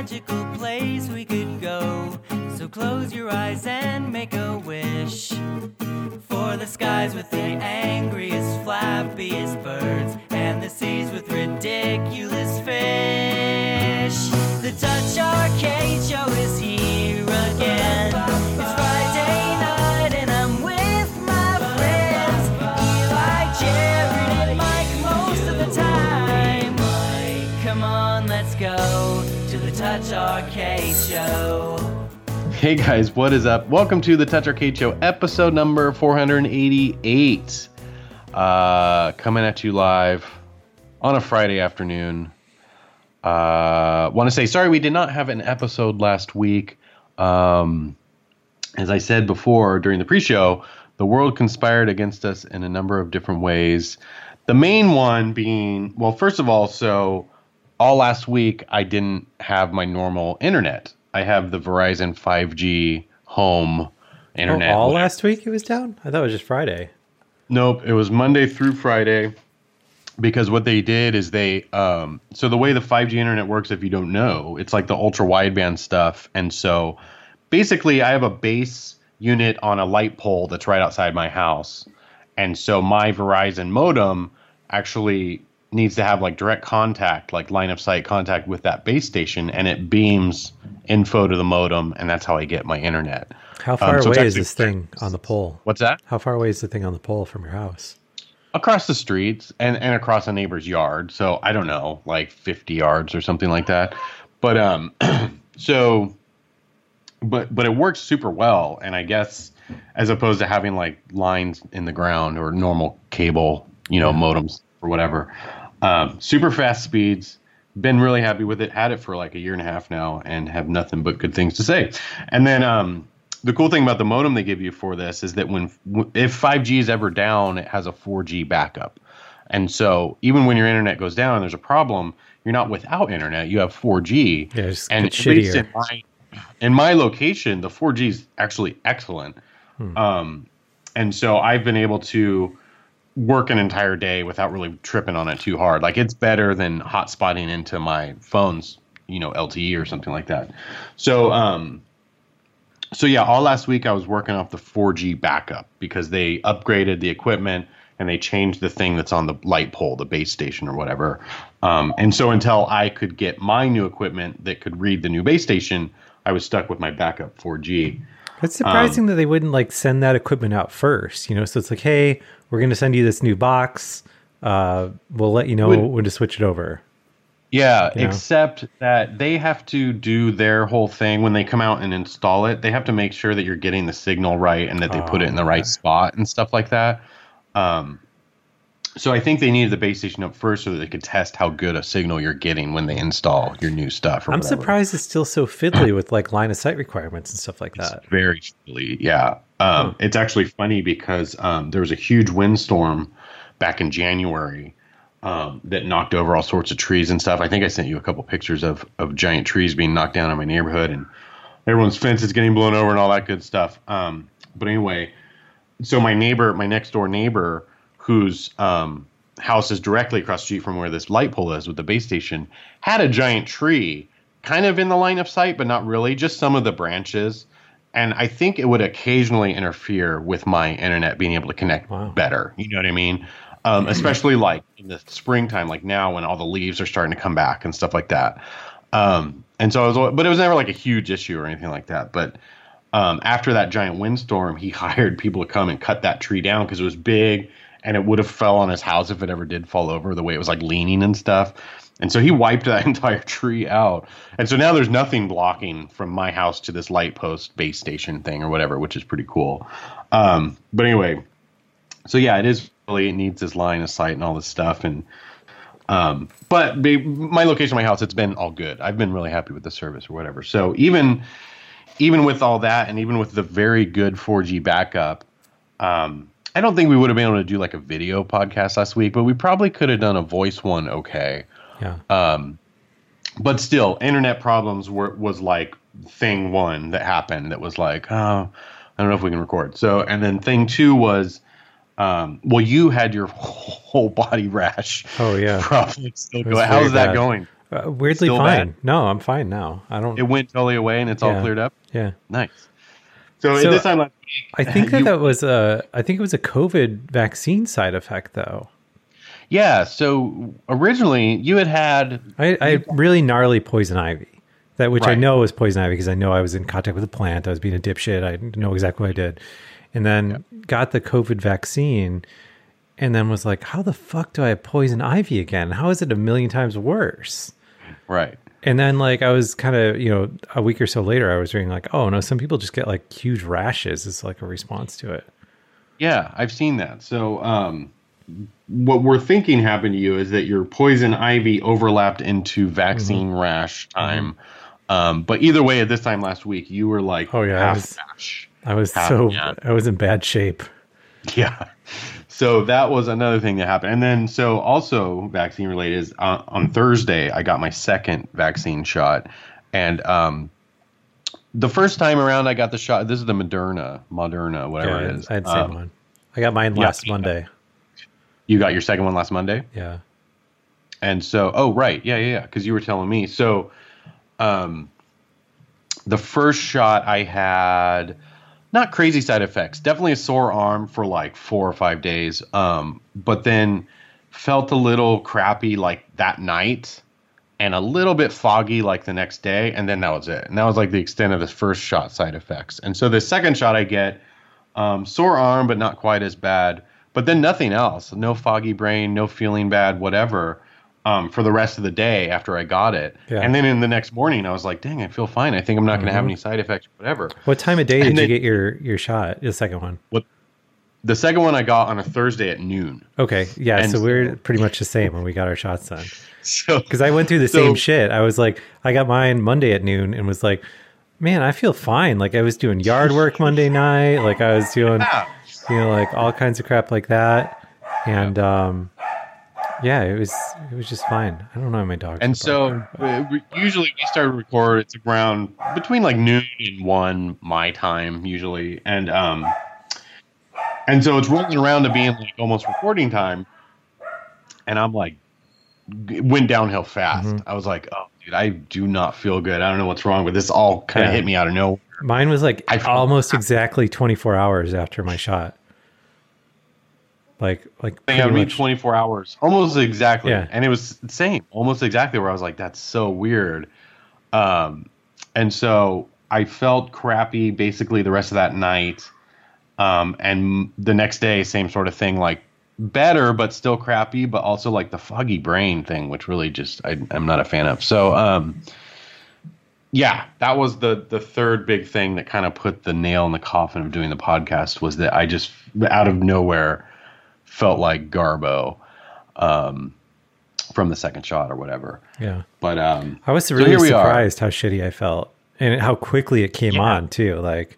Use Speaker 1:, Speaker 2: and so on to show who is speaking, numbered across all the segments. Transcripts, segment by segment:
Speaker 1: magical place we could go. So close your eyes and make a wish. For the skies with the angriest, flappiest birds, and the seas with ridiculous fish. The TouchArcade Show is here Show.
Speaker 2: Hey guys, what is up? Welcome to the TouchArcade Show, episode number 488. Uh, coming at you live on a Friday afternoon. Uh, Want to say sorry we did not have an episode last week. Um, as I said before during the pre-show, the world conspired against us in a number of different ways. The main one being, well, first of all, so all last week I didn't have my normal internet. I have the Verizon 5G home internet.
Speaker 3: Oh, all last week it was down? I thought it was just Friday.
Speaker 2: Nope, it was Monday through Friday because what they did is they um so the way the 5G internet works if you don't know, it's like the ultra wideband stuff and so basically I have a base unit on a light pole that's right outside my house. And so my Verizon modem actually needs to have like direct contact, like line of sight contact with that base station and it beams info to the modem and that's how I get my internet.
Speaker 3: How far
Speaker 2: Um, so
Speaker 3: away is this thing on the pole?
Speaker 2: What's that?
Speaker 3: How far away is the thing on the pole from your house?
Speaker 2: across the streets and, and across a neighbor's yard. So I don't know, like 50 yards or something like that. But um, so, but but it works super well. And I guess as opposed to having like lines in the ground or normal cable, you know, modems or whatever, um, super fast speeds. Been really happy with it. Had it for like a year and a half now, and have nothing but good things to say. And then um, the cool thing about the modem they give you for this is that when if 5G is ever down, it has a 4G backup. And so even when your internet goes down and there's a problem, you're not without internet. You have 4G.
Speaker 3: Yeah,
Speaker 2: and at least
Speaker 3: shittier.
Speaker 2: in my, in my location, the 4G is actually excellent.
Speaker 3: Hmm.
Speaker 2: Um, and so I've been able to work an entire day without really tripping on it too hard. Like it's better than hotspotting into my phone's, you know, LTE or something like that. So, um, so yeah, all last week I was working off the 4G backup because they upgraded the equipment and they changed the thing that's on the light pole, the base station or whatever. Um, and so until I could get my new equipment that could read the new base station, I was stuck with my backup 4G.
Speaker 3: It's surprising that they wouldn't like send that equipment out first, you know? So it's like, hey, we're going to send you this new box. Uh, we'll let you know
Speaker 2: Would-
Speaker 3: when to switch it over.
Speaker 2: Yeah,
Speaker 3: You know?
Speaker 2: except that they have to do their whole thing when they come out and install it. They have to make sure that you're getting the signal right and that they put it in the right spot and stuff like that. Um, so I think they needed the base station up first so that they could test how good a signal you're getting when they install your new stuff.
Speaker 3: I'm
Speaker 2: whatever.
Speaker 3: surprised it's still so fiddly with like line of sight requirements and stuff like that.
Speaker 2: very chilly. Yeah. Um, It's actually funny because um, there was a huge windstorm back in January um, that knocked over all sorts of trees and stuff. I think I sent you a couple pictures of, of giant trees being knocked down in my neighborhood and everyone's fence is getting blown over and all that good stuff. Um, but anyway, so my neighbor, my next door neighbor, whose um, house is directly across the street from where this light pole is with the base station, had a giant tree kind of in the line of sight, but not really, just some of the branches. And I think it would occasionally interfere with my internet being able to connect
Speaker 3: Wow.
Speaker 2: better. You know what I mean? Um, especially like in the springtime, like now when all the leaves are starting to come back and stuff like that. Um, and so I was, but it was never like a huge issue or anything like that. But um, after that giant windstorm, he hired people to come and cut that tree down because it was big and it would have fell on his house if it ever did fall over the way it was like leaning and stuff. And so he wiped that entire tree out. And so now there's nothing blocking from my house to this light post base station thing or whatever, which is pretty cool. Um, but anyway, so yeah, it is really it needs this line of sight and all this stuff. And um, but my location, my house, it's been all good. I've been really happy with the service or whatever. So even even with all that, and even with the very good 4G backup, um, I don't think we would have been able to do like a video podcast last week, but we probably could have done a voice one okay.
Speaker 3: Yeah.
Speaker 2: Um, but still, internet problems were was like thing one that happened. That was like, oh, I don't know if we can record. So, and then thing two was, um, well, you had your whole body rash.
Speaker 3: Oh, yeah.
Speaker 2: problem still going. How's that
Speaker 3: bad.
Speaker 2: going?
Speaker 3: Uh, weirdly
Speaker 2: Still
Speaker 3: fine.
Speaker 2: bad?
Speaker 3: No, I'm fine now. I don't.
Speaker 2: It went totally away and it's all cleared up.
Speaker 3: yeah.
Speaker 2: Nice. So,
Speaker 3: So,
Speaker 2: this time last
Speaker 3: I think that
Speaker 2: You-
Speaker 3: that was a. I think it was a COVID vaccine side effect, though.
Speaker 2: Yeah. So originally you had had
Speaker 3: I, I had really gnarly poison ivy, that which I know was poison ivy because I know I was in contact with the plant. I was being a dipshit. I know exactly what I did, and then got the COVID vaccine, and then was like, "How the fuck do I have poison ivy again? How is it a million times worse?"
Speaker 2: right.
Speaker 3: And then like I was kind of you know a week or so later, I was reading like, "Oh no, some people just get like huge rashes as like a response to it."
Speaker 2: Yeah, I've seen that. So, um, what we're thinking happened to you is that your poison ivy overlapped into vaccine
Speaker 3: Mm-hmm.
Speaker 2: rash time. Um, but either way, at this time last week, you were like
Speaker 3: Oh, yeah, I was-
Speaker 2: rash.
Speaker 3: I was so
Speaker 2: yeah.
Speaker 3: I was in bad shape.
Speaker 2: Yeah. So that was another thing that happened. And then, so also vaccine related is uh, on Thursday, I got my second vaccine shot. And um, the first time around, I got the shot. This is the Moderna, Moderna, whatever
Speaker 3: Yeah,
Speaker 2: it is.
Speaker 3: I had
Speaker 2: Um,
Speaker 3: one. I got mine
Speaker 2: yeah.
Speaker 3: last Monday.
Speaker 2: You got your second one last Monday?
Speaker 3: Yeah.
Speaker 2: And so, oh right, yeah, yeah, yeah, because you were telling me. So, um, the first shot I had, not crazy side effects, definitely a sore arm for like four or five days. Um, but then felt a little crappy like that night, and a little bit foggy like the next day, and then that was it. And that was like the extent of the first shot side effects. And so the second shot I get, um, sore arm, but not quite as bad. But then nothing else. No foggy brain, no feeling bad, whatever. Um, for the rest of the day after I got it,
Speaker 3: Yeah.
Speaker 2: and then in the next morning I was like, "Dang, I feel fine. I think I'm not going to have any side effects, whatever."
Speaker 3: What time of day did
Speaker 2: And
Speaker 3: you get your your shot? The second one.
Speaker 2: What, The second one I got on a Thursday at noon.
Speaker 3: Okay, yeah.
Speaker 2: And
Speaker 3: so we're pretty much the same when we got our shots done.
Speaker 2: So
Speaker 3: Because I went through the
Speaker 2: So-
Speaker 3: same shit. I was like, I got mine Monday at noon and was like, man, I feel fine. Like I was doing yard work Monday night. Like I was doing,
Speaker 2: yeah,
Speaker 3: you know, like all kinds of crap like that. And um, yeah, it was it was just fine. I don't know my dog.
Speaker 2: and so uh, we- usually we start to record. It's around between like noon and one my time usually, and um, and so it's rolling around to being like almost recording time, and I'm like, it went downhill fast.
Speaker 3: Mhm.
Speaker 2: I was like, oh, dude, I do not feel good. I don't know what's wrong but this. All kind of
Speaker 3: Yeah.
Speaker 2: hit me out of nowhere.
Speaker 3: Mine was like
Speaker 2: I
Speaker 3: almost exactly 24 hours after my shot. Like like
Speaker 2: I think I
Speaker 3: pretty
Speaker 2: read 24 hours, almost exactly.
Speaker 3: Yeah.
Speaker 2: And it was the same, almost exactly where I was like, that's so weird. Um, and so I felt crappy basically the rest of that night. Um, and the next day, same sort of thing, like better, but still crappy, but also like the foggy brain thing, which really just I, I'm not a fan of. So, um, yeah, that was the the third big thing that kind of put the nail in the coffin of doing the podcast was that I just out of nowhere felt like Garbo um, from the second shot or whatever.
Speaker 3: yeah.
Speaker 2: But um,
Speaker 3: I was really
Speaker 2: are.
Speaker 3: surprised how shitty I felt and how quickly it came
Speaker 2: Yeah.
Speaker 3: on too. Like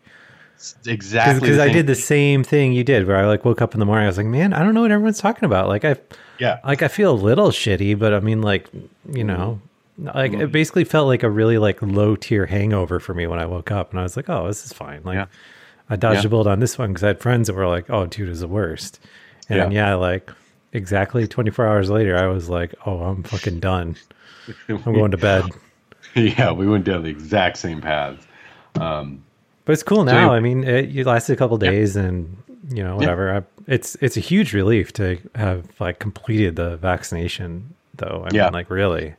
Speaker 2: exactly
Speaker 3: because I did the same thing you did, where I like woke up in the morning. I was like, man, I don't know what everyone's talking about. Like I,
Speaker 2: Yeah,
Speaker 3: like I feel a little shitty, but I mean, like you know, like
Speaker 2: Mm-hmm.
Speaker 3: it basically felt like a really like low tier hangover for me when I woke up, and I was like, oh, this is fine. Like
Speaker 2: Yeah.
Speaker 3: I dodged
Speaker 2: Yeah.
Speaker 3: a bullet on this one because I had friends that were like, oh, dude, is the worst. And yeah. like exactly 24 hours later, I was like, oh, I'm fucking done. I'm going to bed.
Speaker 2: yeah, we went down the exact same paths. Um,
Speaker 3: But it's cool now.
Speaker 2: you-
Speaker 3: I mean, it, it lasted a couple days, and you know, whatever. I, it's it's a huge relief to have like completed the vaccination, though. I
Speaker 2: Yeah.
Speaker 3: mean, like really.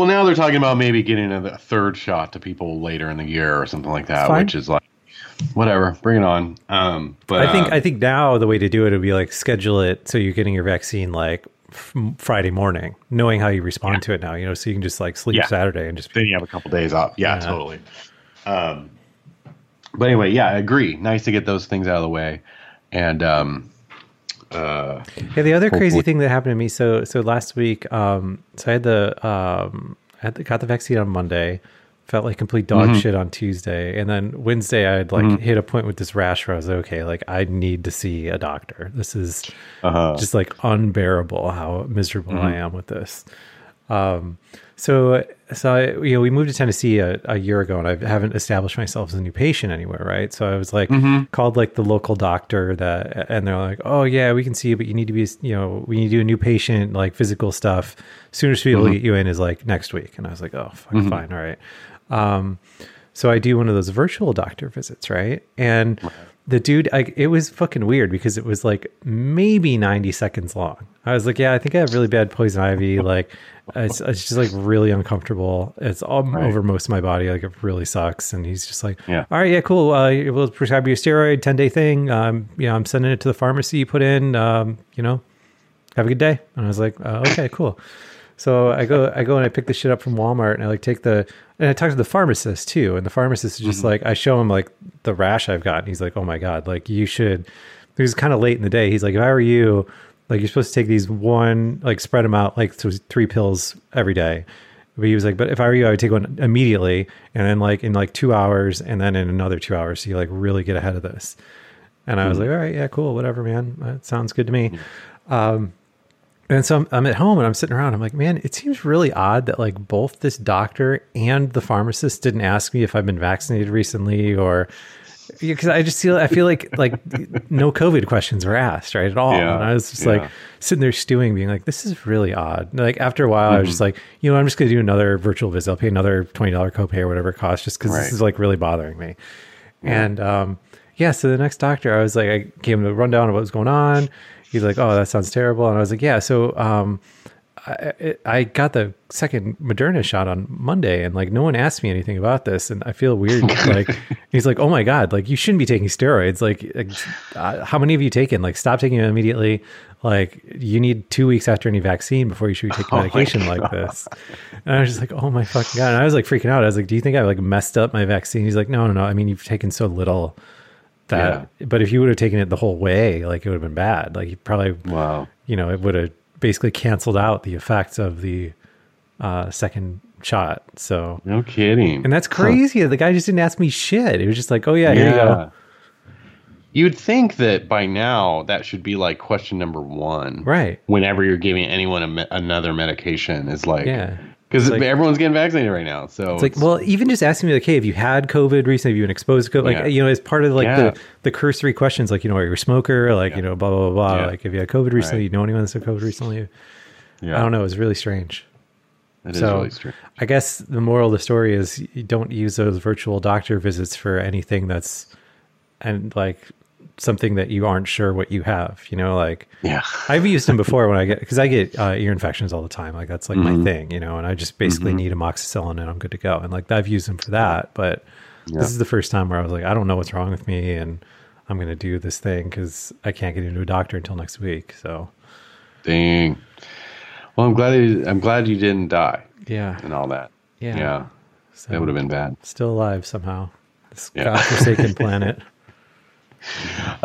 Speaker 2: Well, now they're talking about maybe getting a, a third shot to people later in the year or something like that,
Speaker 3: Fine.
Speaker 2: which is like whatever, bring it on. Um, but
Speaker 3: I think
Speaker 2: um,
Speaker 3: I think now the way to do it would be like schedule it so you're getting your vaccine like f- Friday morning, knowing how you respond to it now. You know, so you can just like sleep
Speaker 2: Yeah.
Speaker 3: Saturday and just
Speaker 2: then you have a couple days off. Yeah,
Speaker 3: Yeah.
Speaker 2: totally. Um, but anyway, yeah, I agree. Nice to get those things out of the way. And um, uh,
Speaker 3: Yeah, the other crazy thing that happened to me. So, so last week, um, so I had the, um, I had the, got the vaccine on Monday. Felt like complete dog
Speaker 2: Mm-hmm.
Speaker 3: shit on Tuesday, and then Wednesday I had like hit a point with this rash where I was like, okay, like I need to see a doctor. This is
Speaker 2: uh-huh.
Speaker 3: just like unbearable how miserable I
Speaker 2: Mm-hmm.
Speaker 3: am with this. Um, so, so I, you know, we moved to Tennessee a, a year ago, and I haven't established myself as a new patient anywhere, right? So I was like, mm-hmm. called like the local doctor that, and they're like, oh yeah, we can see you, but you need to be, you know, we need to do a new patient, like physical stuff. Soonest we'll able to get you in is like next week, and I was like, oh, fuck, mm-hmm. fine, all right. Um, so I do one of those virtual doctor visits, right? And the dude, I, it was fucking weird because it was like maybe 90 seconds long. I was like, yeah, I think I have really bad poison ivy. Like, it's, it's just like really uncomfortable. It's all
Speaker 2: Right.
Speaker 3: over most of my body. Like, it really sucks. And he's just like,
Speaker 2: Yeah.
Speaker 3: all right, yeah, cool. Uh, we'll prescribe you a steroid, 10 day thing. Um, you know, I'm sending it to the pharmacy you put in, um, you know, have a good day. And I was like, uh, okay, cool. So I go, I go and I pick the shit up from Walmart and I like take the, and I talk to the pharmacist too. And the pharmacist is just like, I show him like the rash I've got. And he's like, oh my God, like you should, it was kind of late in the day. He's like, if I were you, like you're supposed to take these one, like spread them out like th- three pills every day. But he was like, but if I were you, I would take one immediately. And then like in like two hours and then in another two hours. So you like really get ahead of this. And I was like, all right, yeah, cool, whatever, man. That sounds good to me. Um, and so I'm, I'm at home and I'm sitting around. I'm like, man, it seems really odd that like both this doctor and the pharmacist didn't ask me if I've been vaccinated recently or because I just feel I feel like like no COVID questions were asked right at all.
Speaker 2: Yeah,
Speaker 3: and I was just
Speaker 2: yeah.
Speaker 3: like sitting there stewing, being like, this is really odd. And, like after a while, I was just like, you know, I'm just gonna do another virtual visit. I'll pay another twenty dollar copay or whatever it costs, just because
Speaker 2: Right.
Speaker 3: this is like really bothering me. And um, yeah, so the next doctor, I was like, I gave him a rundown of what was going on. He's like, oh, that sounds terrible. And I was like, yeah, so um, I, I- I got the second Moderna shot on Monday, and like no one asked me anything about this, and I feel weird. like he's like, oh my god, like you shouldn't be taking steroids. Like, like, uh, how many have you taken? Like, stop taking them immediately. Like, you need two weeks after any vaccine before you should be taking
Speaker 2: Oh
Speaker 3: medication like this. And I was just like, oh my fucking god. And I was like freaking out. I was like, do you think I like messed up my vaccine? He's like, no, no, no. I mean, you've taken so little that, but if you would have taken it the whole way, like it would have been bad. Like you probably
Speaker 2: Wow.
Speaker 3: you know, it would have basically canceled out the effects of the uh, second shot. So,
Speaker 2: No kidding.
Speaker 3: and that's crazy. The guy just didn't ask me shit. It was just like, oh yeah, here you go.
Speaker 2: You would think that by now that should be like question number one.
Speaker 3: Right.
Speaker 2: Whenever you're giving anyone a me- another medication, is like,
Speaker 3: Yeah.
Speaker 2: Because
Speaker 3: like-
Speaker 2: everyone's getting vaccinated right now. So
Speaker 3: It's like, well, even just asking me like, hey, have you had COVID recently? Have you been exposed to COVID? Like,
Speaker 2: Yeah.
Speaker 3: you know, as part of like
Speaker 2: Yeah.
Speaker 3: the, the cursory questions, like, you know, are you a smoker? Like, you know, blah, blah, blah, blah.
Speaker 2: Yeah.
Speaker 3: Like, have you had COVID recently?
Speaker 2: Right.
Speaker 3: You know anyone that's had COVID recently?
Speaker 2: yeah,
Speaker 3: I don't know. It was really strange.
Speaker 2: It is
Speaker 3: so
Speaker 2: really strange.
Speaker 3: I guess the moral of the story is you don't use those virtual doctor visits for anything that's and like something that you aren't sure what you have. You know, like
Speaker 2: Yeah.
Speaker 3: I've used them before when I get because I get uh, ear infections all the time. Like that's like
Speaker 2: Mm-hmm.
Speaker 3: my thing, you know. And I just basically need amoxicillin and I'm good to go. And like I've used them for that, but
Speaker 2: Yeah.
Speaker 3: this is the first time where I was like, I don't know what's wrong with me, and I'm going to do this thing because I can't get into a doctor until next week. So
Speaker 2: Dang. Well, I'm glad. You, I'm glad you didn't die
Speaker 3: yeah,
Speaker 2: and all that.
Speaker 3: yeah,
Speaker 2: Yeah,
Speaker 3: So,
Speaker 2: that would have been bad.
Speaker 3: still alive somehow. This
Speaker 2: Yeah.
Speaker 3: godforsaken planet.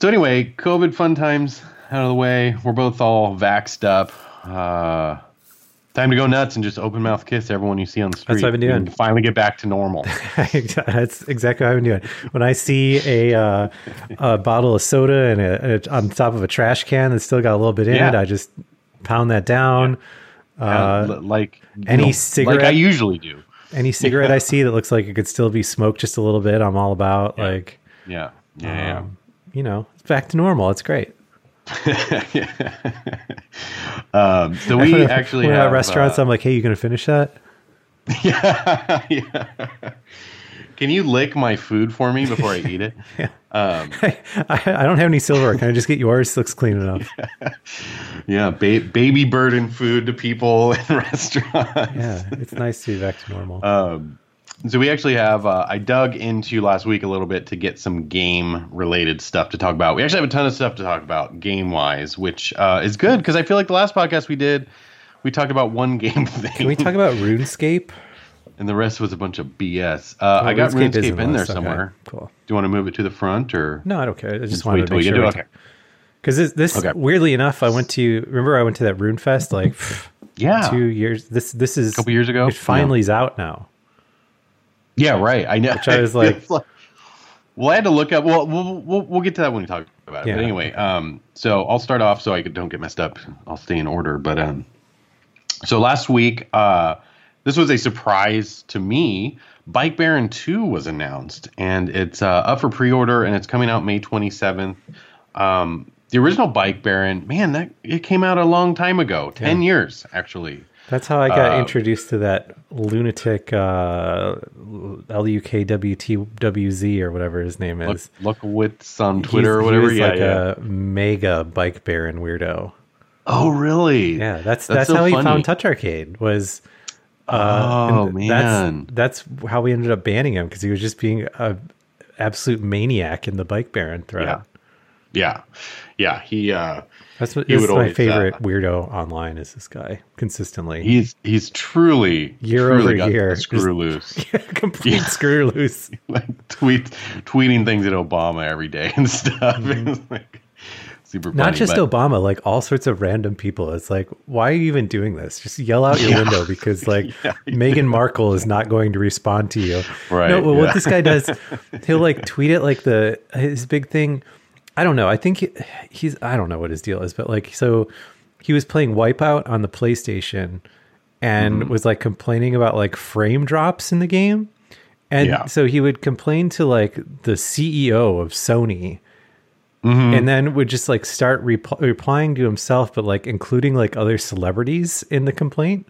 Speaker 2: So anyway, COVID fun times out of the way. We're both all vaxxed up. Uh, time to go nuts and just open mouth kiss everyone you see on the street.
Speaker 3: That's what I've been doing.
Speaker 2: And finally get back to normal.
Speaker 3: That's exactly what I'm doing. When I see a, uh, a bottle of soda and a, a- on top of a trash can that's still got a little bit in it, I just pound that down.
Speaker 2: Uh,
Speaker 3: Uh,
Speaker 2: like
Speaker 3: any
Speaker 2: like I usually do.
Speaker 3: any cigarette I see that looks like it could still be smoked just a little bit, I'm all about. Like,
Speaker 2: Yeah, yeah,
Speaker 3: um, you know, it's back to normal. It's great.
Speaker 2: yeah. um, so we actually
Speaker 3: we're
Speaker 2: have
Speaker 3: at restaurants.
Speaker 2: uh,
Speaker 3: I'm like, hey, you gonna finish that?
Speaker 2: yeah, yeah. Can you lick my food for me before I eat it? Um,
Speaker 3: I, I don't have any silver. Can I just get yours? Looks clean enough.
Speaker 2: yeah, ba- baby burden food to people in restaurants.
Speaker 3: Yeah, it's nice to be back to normal.
Speaker 2: Um, so we actually have. Uh, I dug into last week a little bit to get some game related stuff to talk about. We actually have a ton of stuff to talk about game wise, which uh, is good because I feel like the last podcast we did, we talked about one game thing,
Speaker 3: Can we talk about RuneScape?
Speaker 2: and the rest was a bunch of BS. Uh, I got
Speaker 3: RuneScape
Speaker 2: RuneScape in there
Speaker 3: list. Okay,
Speaker 2: somewhere.
Speaker 3: Cool.
Speaker 2: Do you want to move it to the front or?
Speaker 3: No, I don't care. I just wanted to make sure.
Speaker 2: it? Okay.
Speaker 3: Because this, this
Speaker 2: Okay.
Speaker 3: weirdly enough, I went to remember I went to that Rune Fest like
Speaker 2: Yeah.
Speaker 3: two years. This this is a
Speaker 2: couple years ago?
Speaker 3: It finally is out now.
Speaker 2: Yeah, right. I know.
Speaker 3: Which I was like-
Speaker 2: well, I had to look up. Well, we'll we'll, we'll get to that when we talk about it.
Speaker 3: Yeah.
Speaker 2: But anyway, um, so I'll start off so I don't get messed up. I'll stay in order. But um, So last week, uh, this was a surprise to me. Bike Baron 2 was announced, and it's uh, up for pre-order, and it's coming out May 27th. Um, the original Bike Baron, man, that it came out a long time ago, ten years actually.
Speaker 3: That's how I got
Speaker 2: Uh,
Speaker 3: introduced to that lunatic uh, LUKWTWZ or whatever his name
Speaker 2: Look,
Speaker 3: is.
Speaker 2: Lukowitz on Twitter
Speaker 3: He's-
Speaker 2: or whatever. Yeah,
Speaker 3: like
Speaker 2: yeah.
Speaker 3: a mega bike baron weirdo.
Speaker 2: oh, really?
Speaker 3: Yeah, that's
Speaker 2: That's
Speaker 3: that's,
Speaker 2: so
Speaker 3: how he found TouchArcade was.
Speaker 2: oh man.
Speaker 3: that's that's how we ended up banning him because he was just being a absolute maniac in the bike baron thread.
Speaker 2: Yeah. Yeah, yeah. He uh,
Speaker 3: That's what
Speaker 2: He
Speaker 3: is my favorite
Speaker 2: uh,
Speaker 3: weirdo online is this guy consistently.
Speaker 2: he's he's truly
Speaker 3: Year
Speaker 2: truly
Speaker 3: over
Speaker 2: got
Speaker 3: year,
Speaker 2: screw loose.
Speaker 3: complete
Speaker 2: Yeah.
Speaker 3: screw loose.
Speaker 2: like tweet tweeting things at Obama every day and stuff. It's like super funny.
Speaker 3: Mm-hmm. Not just
Speaker 2: but-
Speaker 3: Obama, like all sorts of random people. It's like, why are you even doing this? Just yell out your
Speaker 2: Yeah.
Speaker 3: window because, like,
Speaker 2: Yeah.
Speaker 3: Meghan Markle is not going to respond to you.
Speaker 2: Right,
Speaker 3: No,
Speaker 2: yeah.
Speaker 3: what this guy does, he'll like tweet it like the his big thing. I don't know. I think he, he's. I don't know what his deal is, but like, so he was playing Wipeout on the PlayStation and
Speaker 2: Mm-hmm.
Speaker 3: was like complaining about like frame drops in the game. And
Speaker 2: Yeah.
Speaker 3: so he would complain to like the CEO of Sony
Speaker 2: Mm-hmm.
Speaker 3: and then would just like start repl- replying to himself, but like including like other celebrities in the complaint.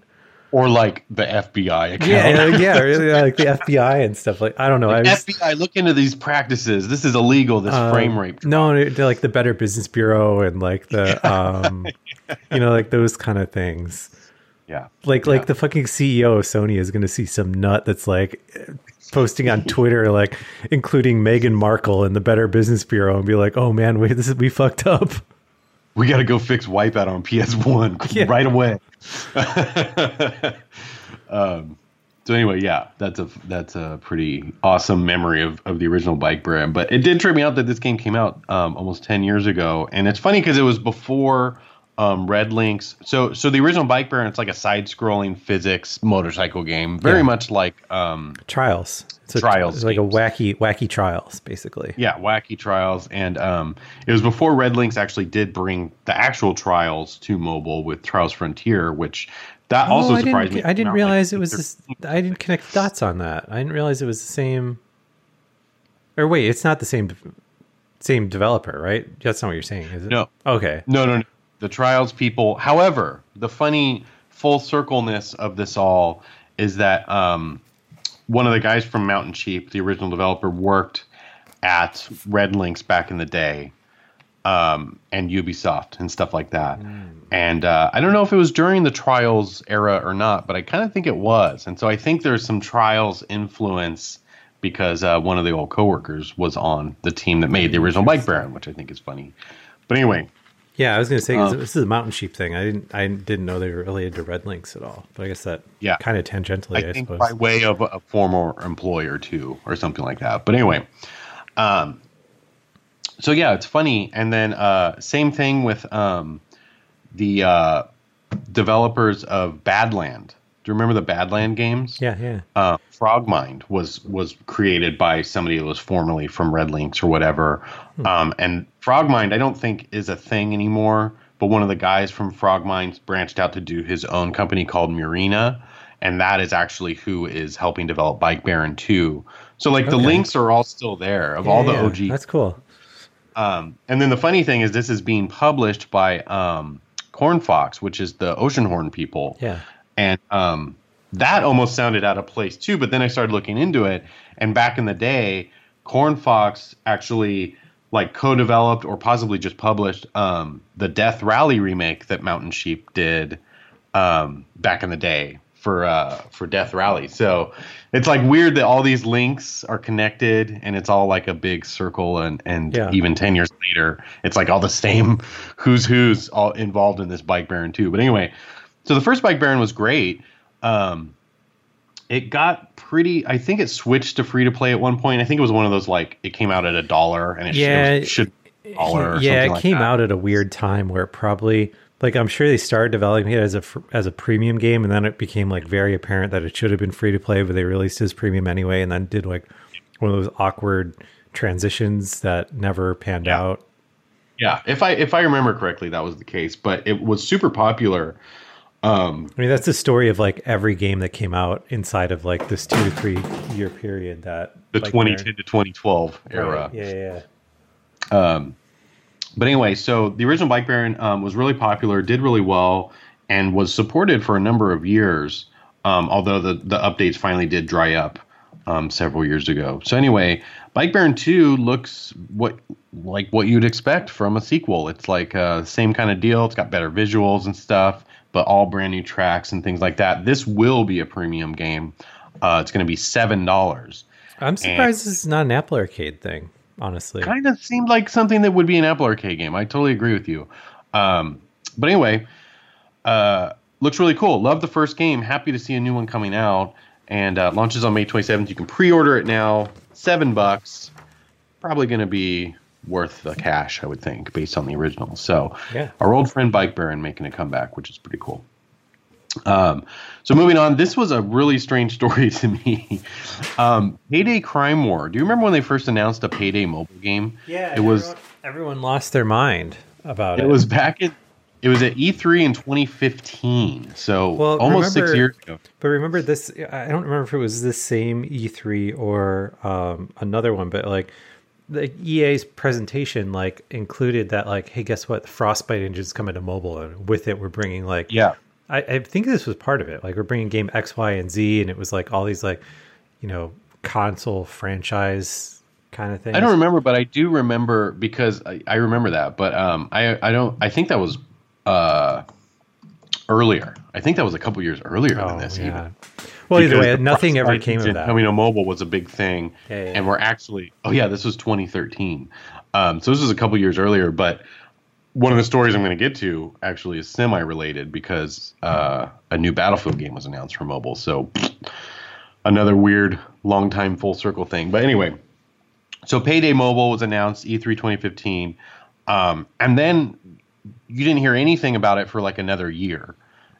Speaker 2: Or like the FBI account.
Speaker 3: Yeah, yeah, really, like the FBI and stuff. Like I don't know. I was,
Speaker 2: FBI, look into these practices. This is illegal. This
Speaker 3: um,
Speaker 2: frame rape.
Speaker 3: No, like the Better Business Bureau and like the, um, you know, like those kind of things.
Speaker 2: Yeah.
Speaker 3: Like
Speaker 2: Yeah.
Speaker 3: like the fucking CEO of Sony is going to see some nut that's like posting on Twitter, like including Meghan Markle and the Better Business Bureau, and be like, "Oh man, wait, this is we fucked up."
Speaker 2: We got to go fix Wipeout on PS1
Speaker 3: Yeah.
Speaker 2: right away. um, so anyway, yeah, that's a that's a pretty awesome memory of, of the original Bike Baron. But it did trip me out that this game came out um, almost ten years ago, and it's funny because it was before um, RedLynx. So so the original Bike Baron, it's like a side-scrolling physics motorcycle game, very
Speaker 3: Yeah.
Speaker 2: much like um,
Speaker 3: Trials. It's a,
Speaker 2: Trials
Speaker 3: It's like a wacky wacky trials, basically.
Speaker 2: yeah, wacky trials, and um, it was before RedLynx actually did bring the actual trials to mobile with Trials Frontier, which that also
Speaker 3: Oh, I
Speaker 2: surprised
Speaker 3: didn't,
Speaker 2: me.
Speaker 3: I didn't
Speaker 2: Not like
Speaker 3: realize it was. This, I didn't connect dots on that. I didn't realize it was the same. Or wait, it's not the same same developer, right? That's not what you're saying, is it?
Speaker 2: No.
Speaker 3: Okay.
Speaker 2: No, no, no. The trials people. However, the funny full circleness of this all is that um, one of the guys from Mountain Sheep, the original developer, worked at RedLynx back in the day, um, and Ubisoft and stuff like that. And uh, I don't know if it was during the trials era or not, but I kind of think it was. And so I think there's some trials influence because uh, one of the old coworkers was on the team that made the original Bike Baron, which I think is funny. But anyway,
Speaker 3: Yeah, I was going to say
Speaker 2: Um,
Speaker 3: this is a mountain sheep thing. I didn't. I didn't know they were related to RedLynx at all. But I guess that.
Speaker 2: Yeah.
Speaker 3: Kind of tangentially, I,
Speaker 2: I think
Speaker 3: suppose.
Speaker 2: by way of a former employer too, or something like that. But anyway, um, so yeah, it's funny. And then uh, same thing with um, the uh, developers of Badland. Do you remember the Badland games?
Speaker 3: yeah, yeah.
Speaker 2: uh, Frogmind was was created by somebody that was formerly from RedLynx or whatever. Um, and Frogmind, I don't think is a thing anymore. But one of the guys from Frogmind branched out to do his own company called Murina, and that is actually who is helping develop Bike Baron 2. So like the links are all still there of all the
Speaker 3: yeah.
Speaker 2: OG
Speaker 3: That's cool.
Speaker 2: um, and then the funny thing is, this is being published by um, Cornfox, which is the Oceanhorn people.
Speaker 3: Yeah.
Speaker 2: And um, that almost sounded out of place too. But then I started looking into it, and back in the day, Corn Fox actually like co-developed or possibly just published um, the Death Rally remake that Mountain Sheep did um, back in the day for uh, for Death Rally. So it's like weird that all these links are connected and it's all like a big circle. And and
Speaker 3: Yeah.
Speaker 2: even ten years later, it's like all the same who's who's all involved in this Bike Baron too. But anyway, so the first Bike Baron was great. Um, it got pretty. I think it switched to free to play at one point. I think it was one of those like it came out at a dollar and it,
Speaker 3: Yeah,
Speaker 2: it should dollar. Or
Speaker 3: yeah, it
Speaker 2: like
Speaker 3: came
Speaker 2: that.
Speaker 3: out at a weird time where it probably like I'm sure they started developing it as a as a premium game, and then it became like very apparent that it should have been free to play, but they released it as premium anyway, and then did like one of those awkward transitions that never panned
Speaker 2: Yeah.
Speaker 3: out.
Speaker 2: Yeah, if I if I remember correctly, that was the case. But it was super popular. Um,
Speaker 3: I mean, that's the story of like every game that came out inside of like this two to three year period that
Speaker 2: the
Speaker 3: like,
Speaker 2: 2010 to 2012 era.
Speaker 3: Right, Yeah, yeah, yeah.
Speaker 2: But anyway, so the original Bike Baron um, was really popular, did really well, and was supported for a number of years. Um, although the the updates finally did dry up um, several years ago. So anyway, Bike Baron Two looks what like what you'd expect from a sequel. It's like uh, same kind of deal. It's got better visuals and stuff, but all brand new tracks and things like that. This will be a premium game. Uh, it's going to be seven dollars.
Speaker 3: I'm surprised this is not an Apple Arcade thing. Honestly,
Speaker 2: kind of seemed like something that would be an Apple Arcade game. I totally agree with you. Um, but anyway, uh, looks really cool. Love the first game. Happy to see a new one coming out. And uh, launches on May 27th. You can pre-order it now. Seven bucks. Probably going to be worth the cash, I would think, based on the original. So
Speaker 3: Yeah.
Speaker 2: our old friend Bike Baron making a comeback, which is pretty cool. Um, so moving on, this was a really strange story to me. Um, Payday Crime War. Do you remember when they first announced a Payday mobile game?
Speaker 3: yeah,
Speaker 2: it was.
Speaker 3: everyone, everyone lost their mind about it.
Speaker 2: It was back in. It was at E3 in 2015, so
Speaker 3: Well,
Speaker 2: almost six years ago.
Speaker 3: But remember this? I don't remember if it was the same E3 or um, another one, but like the EA's presentation like included that like, hey, guess what? The Frostbite engine's coming to mobile, and with it, we're bringing like,
Speaker 2: Yeah,
Speaker 3: I, I think this was part of it. Like, we're bringing game X, Y, and Z, and it was like all these like, you know, console franchise kind of thing.
Speaker 2: I don't remember, but I do remember because I, I remember that. But um, I I don't. I think that was uh earlier. I think that was a couple years earlier than
Speaker 3: Oh,
Speaker 2: this.
Speaker 3: yeah.
Speaker 2: Even.
Speaker 3: Well, either way, nothing ever came of that.
Speaker 2: Coming to mobile was a big thing,
Speaker 3: Yeah, yeah,
Speaker 2: and we're actually. Oh yeah, this was 2013. Um, so this was a couple years earlier, but one of the stories I'm going to get to actually is semi-related because uh, a new Battlefield game was announced for mobile. So another weird, long time full circle thing. But anyway, so Payday Mobile was announced E E3 2015, um, and then you didn't hear anything about it for like another year.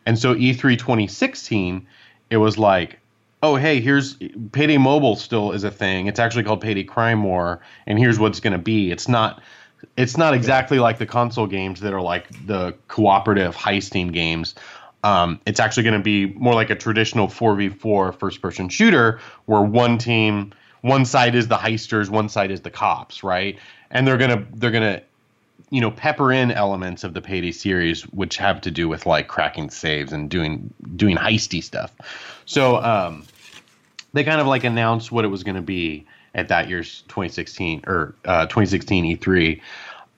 Speaker 2: And so E E3 2016, it was like, oh hey, here's Payday Mobile still is a thing. It's actually called Payday Crime War, and here's what it's going to be. It's not. It's not exactly like the console games that are like the cooperative heisting games. Um, it's actually going to be more like a traditional 4v4 first person shooter where one team, one side is the heisters, one side is the cops, right? And they're going to, they're going to, you know, pepper in elements of the Payday series, which have to do with like cracking saves and doing, doing heisty stuff. So, um, they kind of like announced what it was going to be at that year's 2016 or uh, 2016 E3.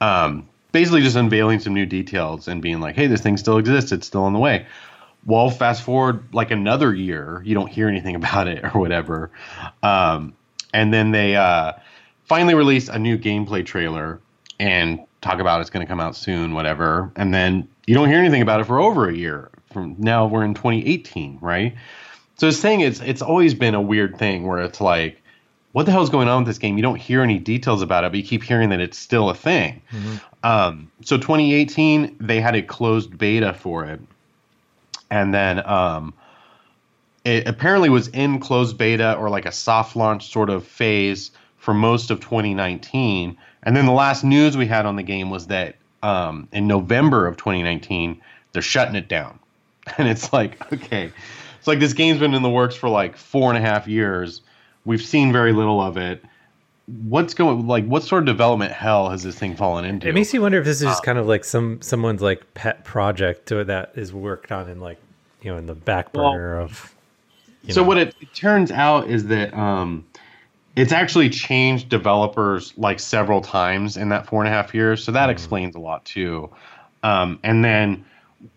Speaker 2: Um, basically, just unveiling some new details and being like, "Hey, this thing still exists. It's still on the way." Well, fast forward like another year, you don't hear anything about it or whatever. Um, and then they uh, finally released a new gameplay trailer and talk about it's going to come out soon, whatever. And then you don't hear anything about it for over a year. From now, we're in 2018, right? So it's saying it's it's always been a weird thing where it's like, what the hell's going on with this game? You don't hear any details about it, but you keep hearing that it's still a thing. Um, so 2018, they had a closed beta for it, and then um, it apparently was in closed beta or like a soft launch sort of phase for most of 2019. And then the last news we had on the game was that um, in November of 2019, they're shutting it down. And it's like, okay, it's like this game's been in the works for like four and a half years. We've seen very little of it. What's going like? What sort of development hell has this thing fallen into?
Speaker 3: It makes you wonder if this is just kind of like some someone's like pet project or that is worked on in like you know in the back
Speaker 2: Well,
Speaker 3: burner of. you
Speaker 2: so
Speaker 3: know.
Speaker 2: what it, it turns out is that um, it's actually changed developers like several times in that four and a half years. So that explains a lot too. Um, and then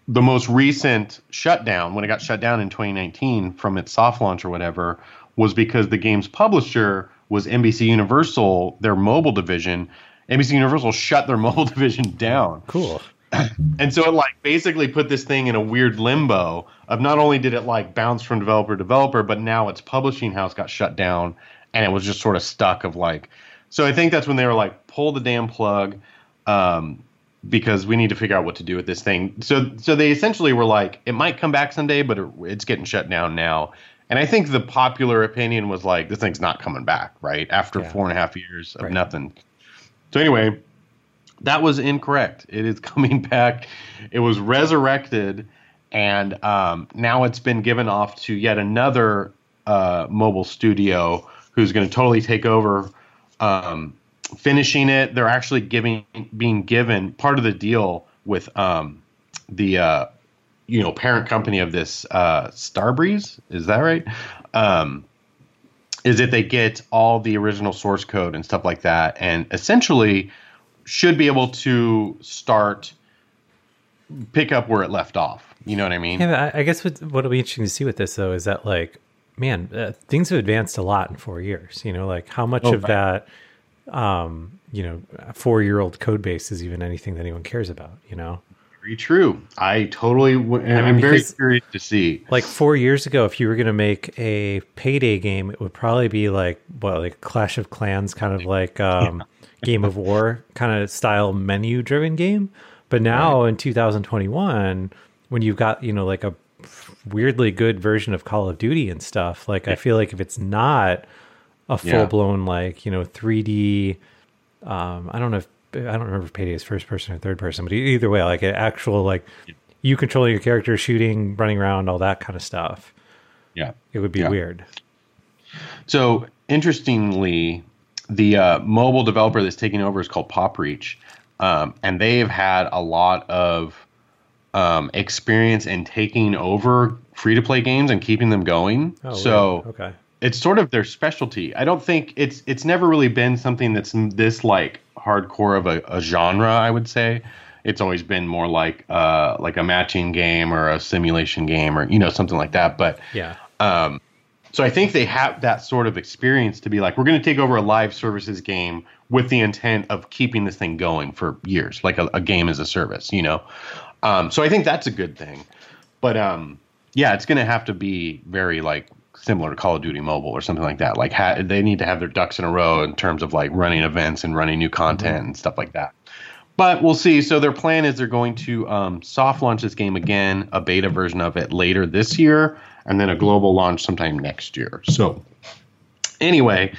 Speaker 2: the most recent shutdown, when it got shut down in 2019 from its soft launch or whatever, was because the game's publisher was NBC Universal, their mobile division. NBC Universal shut their mobile division down.
Speaker 3: Cool.
Speaker 2: And so it like basically put this thing in a weird limbo of not only did it like bounce from developer to developer, but now its publishing house got shut down and it was just sort of stuck of like so I think that's when they were like, pull the damn plug, um, because we need to figure out what to do with this thing. So so they essentially were like, it might come back someday, but it, it's getting shut down now. And I think the popular opinion was like, this thing's not coming back, right? After
Speaker 3: Yeah.
Speaker 2: four and a half years of
Speaker 3: Right.
Speaker 2: nothing. So anyway, that was incorrect. It is coming back. It was resurrected, and um, now it's been given off to yet another uh, mobile studio who's going to totally take over um, finishing it. They're actually giving being given part of the deal with um, the uh, you know parent company of this uh, Starbreeze. Is that right? Um, is that they get all the original source code and stuff like that, and essentially should be able to start pick up where it left off. You know what I mean?
Speaker 3: Yeah, I guess what what'll be interesting to see with this though is that like, man, uh, things have advanced a lot in four years. You know, like how much
Speaker 2: Oh,
Speaker 3: of
Speaker 2: right.
Speaker 3: that, um, you know, four year old code base is even anything that anyone cares about. You know,
Speaker 2: Very true. I totally. W-
Speaker 3: mean,
Speaker 2: I'm very curious to see.
Speaker 3: like four years ago, if you were going to make a payday game, it would probably be like what, like Clash of Clans, kind of like um, Game of War kind of style menu driven game. But now in 2021, when you've got you know like a weirdly good version of Call of Duty and stuff, like I feel like if it's not a
Speaker 2: Yeah.
Speaker 3: full blown like you know 3D, um, I don't know if I don't remember if Payday is first person or third person, but either way, like an actual like you controlling your character, shooting, running around, all that kind of stuff.
Speaker 2: Yeah.
Speaker 3: It would be
Speaker 2: Yeah.
Speaker 3: weird.
Speaker 2: So interestingly, the uh, mobile developer that's taking over is called PopReach, um, and they've had a lot of um, experience in taking over free to play games and keeping them going.
Speaker 3: Oh,
Speaker 2: so
Speaker 3: okay,
Speaker 2: it's sort of their specialty. I don't think it's it's never really been something that's this like hardcore of a, a genre. I would say it's always been more like uh, like a matching game or a simulation game or you know something like that. But
Speaker 3: yeah,
Speaker 2: um, so I think they have that sort of experience to be like, we're going to take over a live services game with the intent of keeping this thing going for years, like a, a game as a service, you know. Um, so I think that's a good thing. But um, yeah, it's going to have to be very like similar to Call of Duty Mobile or something like that. Like ha- they need to have their ducks in a row in terms of like running events and running new content and stuff like that. But we'll see. So their plan is they're going to um, soft launch this game again, a beta version of it later this year, and then a global launch sometime next year. So anyway,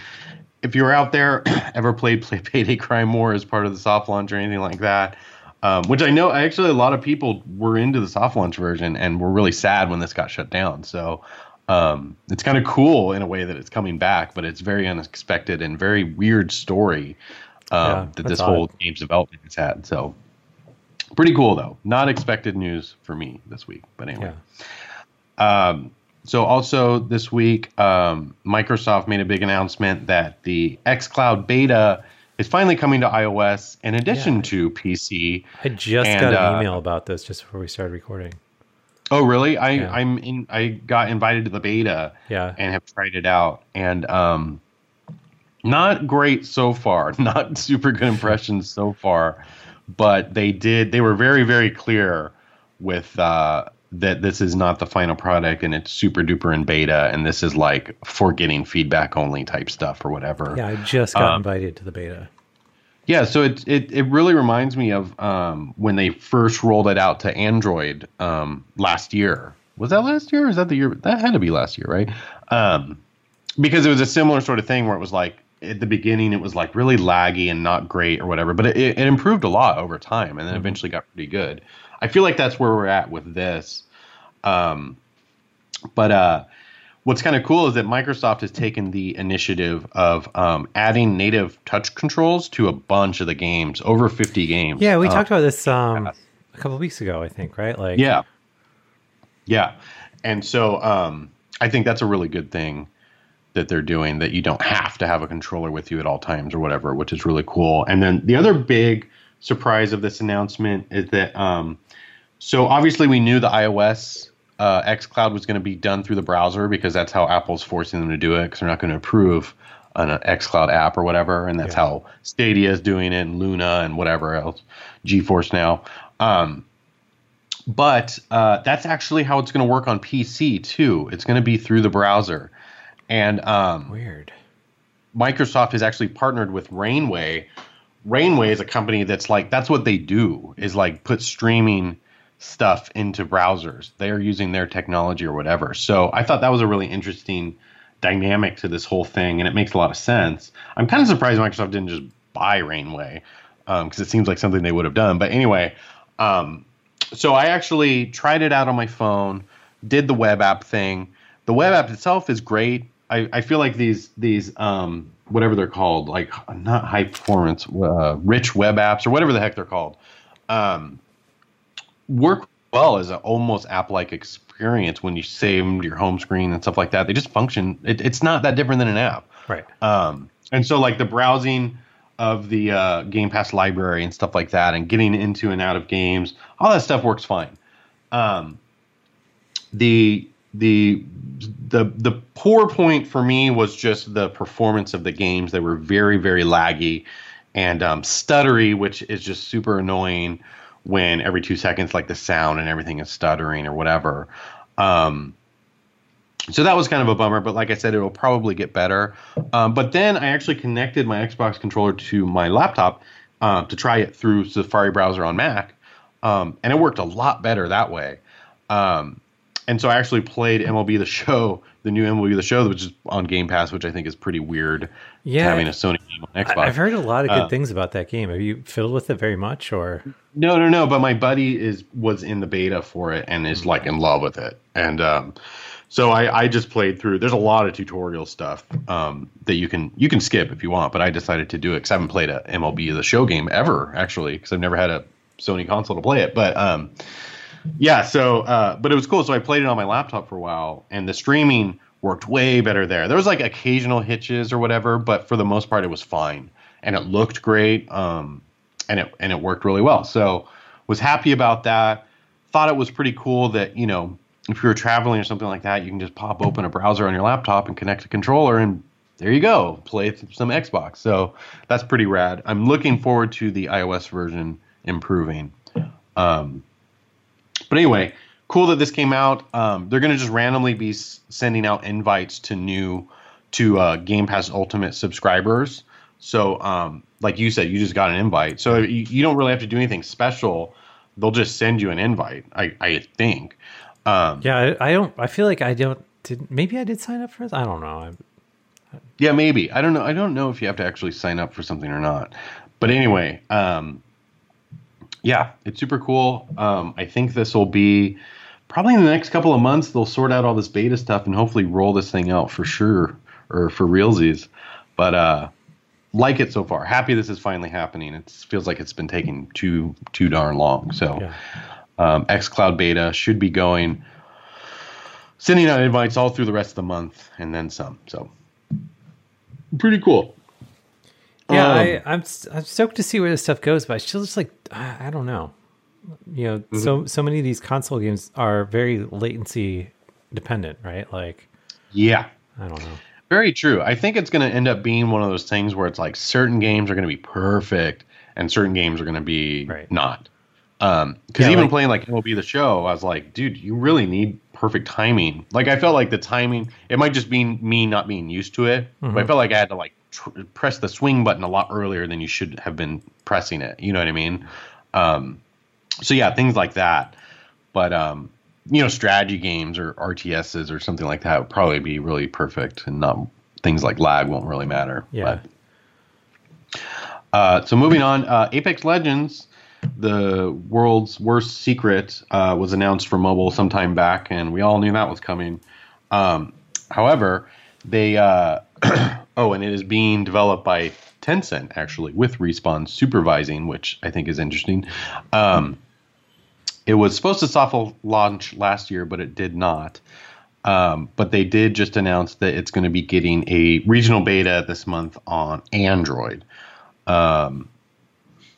Speaker 2: if you're out there, ever played Play Payday Crime War as part of the soft launch or anything like that, um, which I know actually a lot of people were into the soft launch version and were really sad when this got shut down. So um, it's kind of cool in a way that it's coming back, but it's very unexpected and very weird story um,
Speaker 3: Yeah,
Speaker 2: that this whole game's development has had. So pretty cool though. Not expected news for me this week, but anyway.
Speaker 3: yeah.
Speaker 2: Um, so also this week, um, Microsoft made a big announcement that the xCloud beta is finally coming to iOS in addition
Speaker 3: Yeah.
Speaker 2: to PC.
Speaker 3: I just
Speaker 2: And,
Speaker 3: got an
Speaker 2: uh,
Speaker 3: email about this just before we started recording.
Speaker 2: Oh, really? I
Speaker 3: Yeah.
Speaker 2: I'm in. I got invited to the beta
Speaker 3: Yeah,
Speaker 2: and have tried it out, and um, not great so far. Not super good impressions so far, but they did. They were very very clear with uh, that this is not the final product, and it's super duper in beta, and this is like for getting feedback only type stuff or whatever.
Speaker 3: yeah. I just got
Speaker 2: Um,
Speaker 3: invited to the beta.
Speaker 2: Yeah, so it it, it really reminds me of um, when they first rolled it out to Android um, last year. Was that last year? Or is that the year? That had to be last year, right? Um, because it was a similar sort of thing where it was like at the beginning it was like really laggy and not great or whatever, but it, it improved a lot over time and then eventually got pretty good. I feel like that's where we're at with this. Um, but uh, what's kind of cool is that Microsoft has taken the initiative of um, adding native touch controls to a bunch of the games, over 50 games.
Speaker 3: Yeah, we talked about this um, a couple of weeks ago, I think, right? Like,
Speaker 2: Yeah. Yeah. And so um, I think that's a really good thing that they're doing that you don't have to have a controller with you at all times or whatever, which is really cool. And then the other big surprise of this announcement is that um, so obviously we knew the iOS uh, xCloud was going to be done through the browser because that's how Apple's forcing them to do it because they're not going to approve an uh, xCloud app or whatever, and that's
Speaker 3: Yeah.
Speaker 2: how Stadia is doing it, and Luna and whatever else, GeForce now. Um, but uh, that's actually how it's going to work on PC too. It's going to be through the browser, and um,
Speaker 3: weird.
Speaker 2: Microsoft has actually partnered with Rainway. Rainway is a company that's like that's what they do is like put streaming stuff into browsers. They are using their technology or whatever. So I thought that was a really interesting dynamic to this whole thing, and it makes a lot of sense. I'm kind of surprised Microsoft didn't just buy Rainway because it seems like something they would have done. But anyway, um, so I actually tried it out on my phone, did the web app thing. The web app itself is great. I, I feel like these these um, whatever they're called, like not high performance, uh, rich web apps or whatever the heck they're called, um, work well as an almost app like experience when you save them to your home screen and stuff like that. They just function. It, it's not that different than an app.
Speaker 3: Right.
Speaker 2: Um, and so like the browsing of the uh, Game Pass library and stuff like that, and getting into and out of games, all that stuff works fine. Um, the the the the poor point for me was just the performance of the games. They were very very laggy and um, stuttery, which is just super annoying when every two seconds like the sound and everything is stuttering or whatever. Um, so that was kind of a bummer, but like I said, it will probably get better. Um, but then I actually connected my Xbox controller to my laptop uh, to try it through Safari browser on Mac, um, and it worked a lot better that way. Um, and so I actually played MLB The Show, the new MLB The Show, which is on Game Pass, which I think is pretty weird.
Speaker 3: Yeah,
Speaker 2: having a Sony game on Xbox.
Speaker 3: I, have heard a lot of good
Speaker 2: Uh,
Speaker 3: things about that game. Have you fiddled with it very much, or
Speaker 2: No, no, no. But my buddy is was in the beta for it and is like in love with it. And um, so I, I just played through. There's a lot of tutorial stuff um, that you can you can skip if you want. But I decided to do it because I haven't played a MLB the Show game ever actually because I've never had a Sony console to play it. But um, yeah, so uh, but it was cool. So I played it on my laptop for a while, and the streaming worked way better there. There was like occasional hitches or whatever, but for the most part, it was fine, and it looked great. Um, and it and it worked really well. So was happy about that. Thought it was pretty cool that you know if you were traveling or something like that, you can just pop open a browser on your laptop and connect a controller, and there you go, play some Xbox. So that's pretty rad. I'm looking forward to the iOS version improving. Um, but anyway, cool that this came out. Um, they're going to just randomly be s- sending out invites to new to uh, Game Pass Ultimate subscribers. So, um, like you said, you just got an invite, so you, you don't really have to do anything special. They'll just send you an invite. I, I think. Um,
Speaker 3: yeah, I, I don't. I feel like I don't. Did maybe I did sign up for this? I don't know. I,
Speaker 2: Yeah, maybe. I don't know. I don't know if you have to actually sign up for something or not. But anyway, um, yeah, it's super cool. Um, I think this will be probably in the next couple of months. They'll sort out all this beta stuff and hopefully roll this thing out for sure or for realsies. But uh, like it so far. Happy this is finally happening. It feels like it's been taking too too darn long. So
Speaker 3: yeah.
Speaker 2: um, xCloud beta should be going, sending out invites all through the rest of the month and then some. So pretty cool.
Speaker 3: Yeah,
Speaker 2: Um,
Speaker 3: I, I'm s- I'm stoked to see where this stuff goes, but I still just like I don't know. You know,
Speaker 2: Mm-hmm.
Speaker 3: so so many of these console games are very latency dependent, right? Like
Speaker 2: Yeah,
Speaker 3: I don't know.
Speaker 2: very true. I think it's going to end up being one of those things where it's like certain games are going to be perfect and certain games are going to be
Speaker 3: Right.
Speaker 2: not. Um, because
Speaker 3: Yeah,
Speaker 2: even
Speaker 3: like-
Speaker 2: playing like MLB the Show, I was like, dude, you really need perfect timing. Like I felt like the timing. It might just be me not being used to it, but I felt like I had to like tr- press the swing button a lot earlier than you should have been pressing it. You know what I mean? Um, so yeah, things like that. But um, you know, strategy games or RTSs or something like that would probably be really perfect, and not things like lag won't really matter.
Speaker 3: Yeah.
Speaker 2: But, uh, so moving on, uh, Apex Legends, the world's worst secret, uh, was announced for mobile sometime back, and we all knew that was coming. Um, however, they uh, oh, and it is being developed by Tencent actually with Respawn supervising, which I think is interesting. Um, it was supposed to soft launch last year, but it did not. Um, but they did just announce that it's going to be getting a regional beta this month on Android. Um,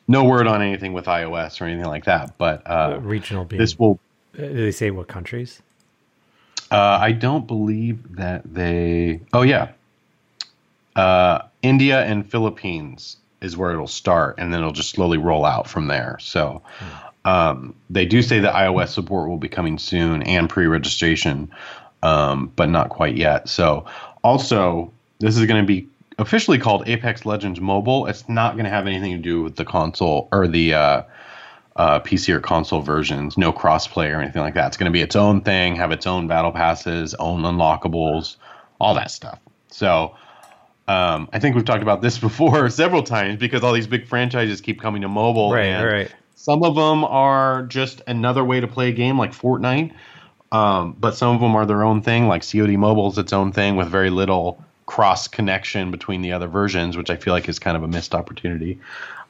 Speaker 2: no word on anything with iOS or anything like that, but uh,
Speaker 3: Regional beta.
Speaker 2: this will.
Speaker 3: uh, do they say what countries?
Speaker 2: Uh, I don't believe that they. Oh yeah, uh, India and Philippines is where it'll start, and then it'll just slowly roll out from there. So um, they do say that iOS support will be coming soon and pre-registration, um, but not quite yet. So also, this is going to be officially called Apex Legends Mobile. It's not going to have anything to do with the console or the uh, uh, PC or console versions. No crossplay or anything like that. It's going to be its own thing, have its own battle passes, own unlockables, all that stuff. So. Um, I think we've talked about this before several times because all these big franchises keep coming to mobile,
Speaker 3: Right,
Speaker 2: and
Speaker 3: right.
Speaker 2: some of them are just another way to play a game like Fortnite. Um, but some of them are their own thing, like COD Mobile is its own thing with very little cross connection between the other versions, which I feel like is kind of a missed opportunity.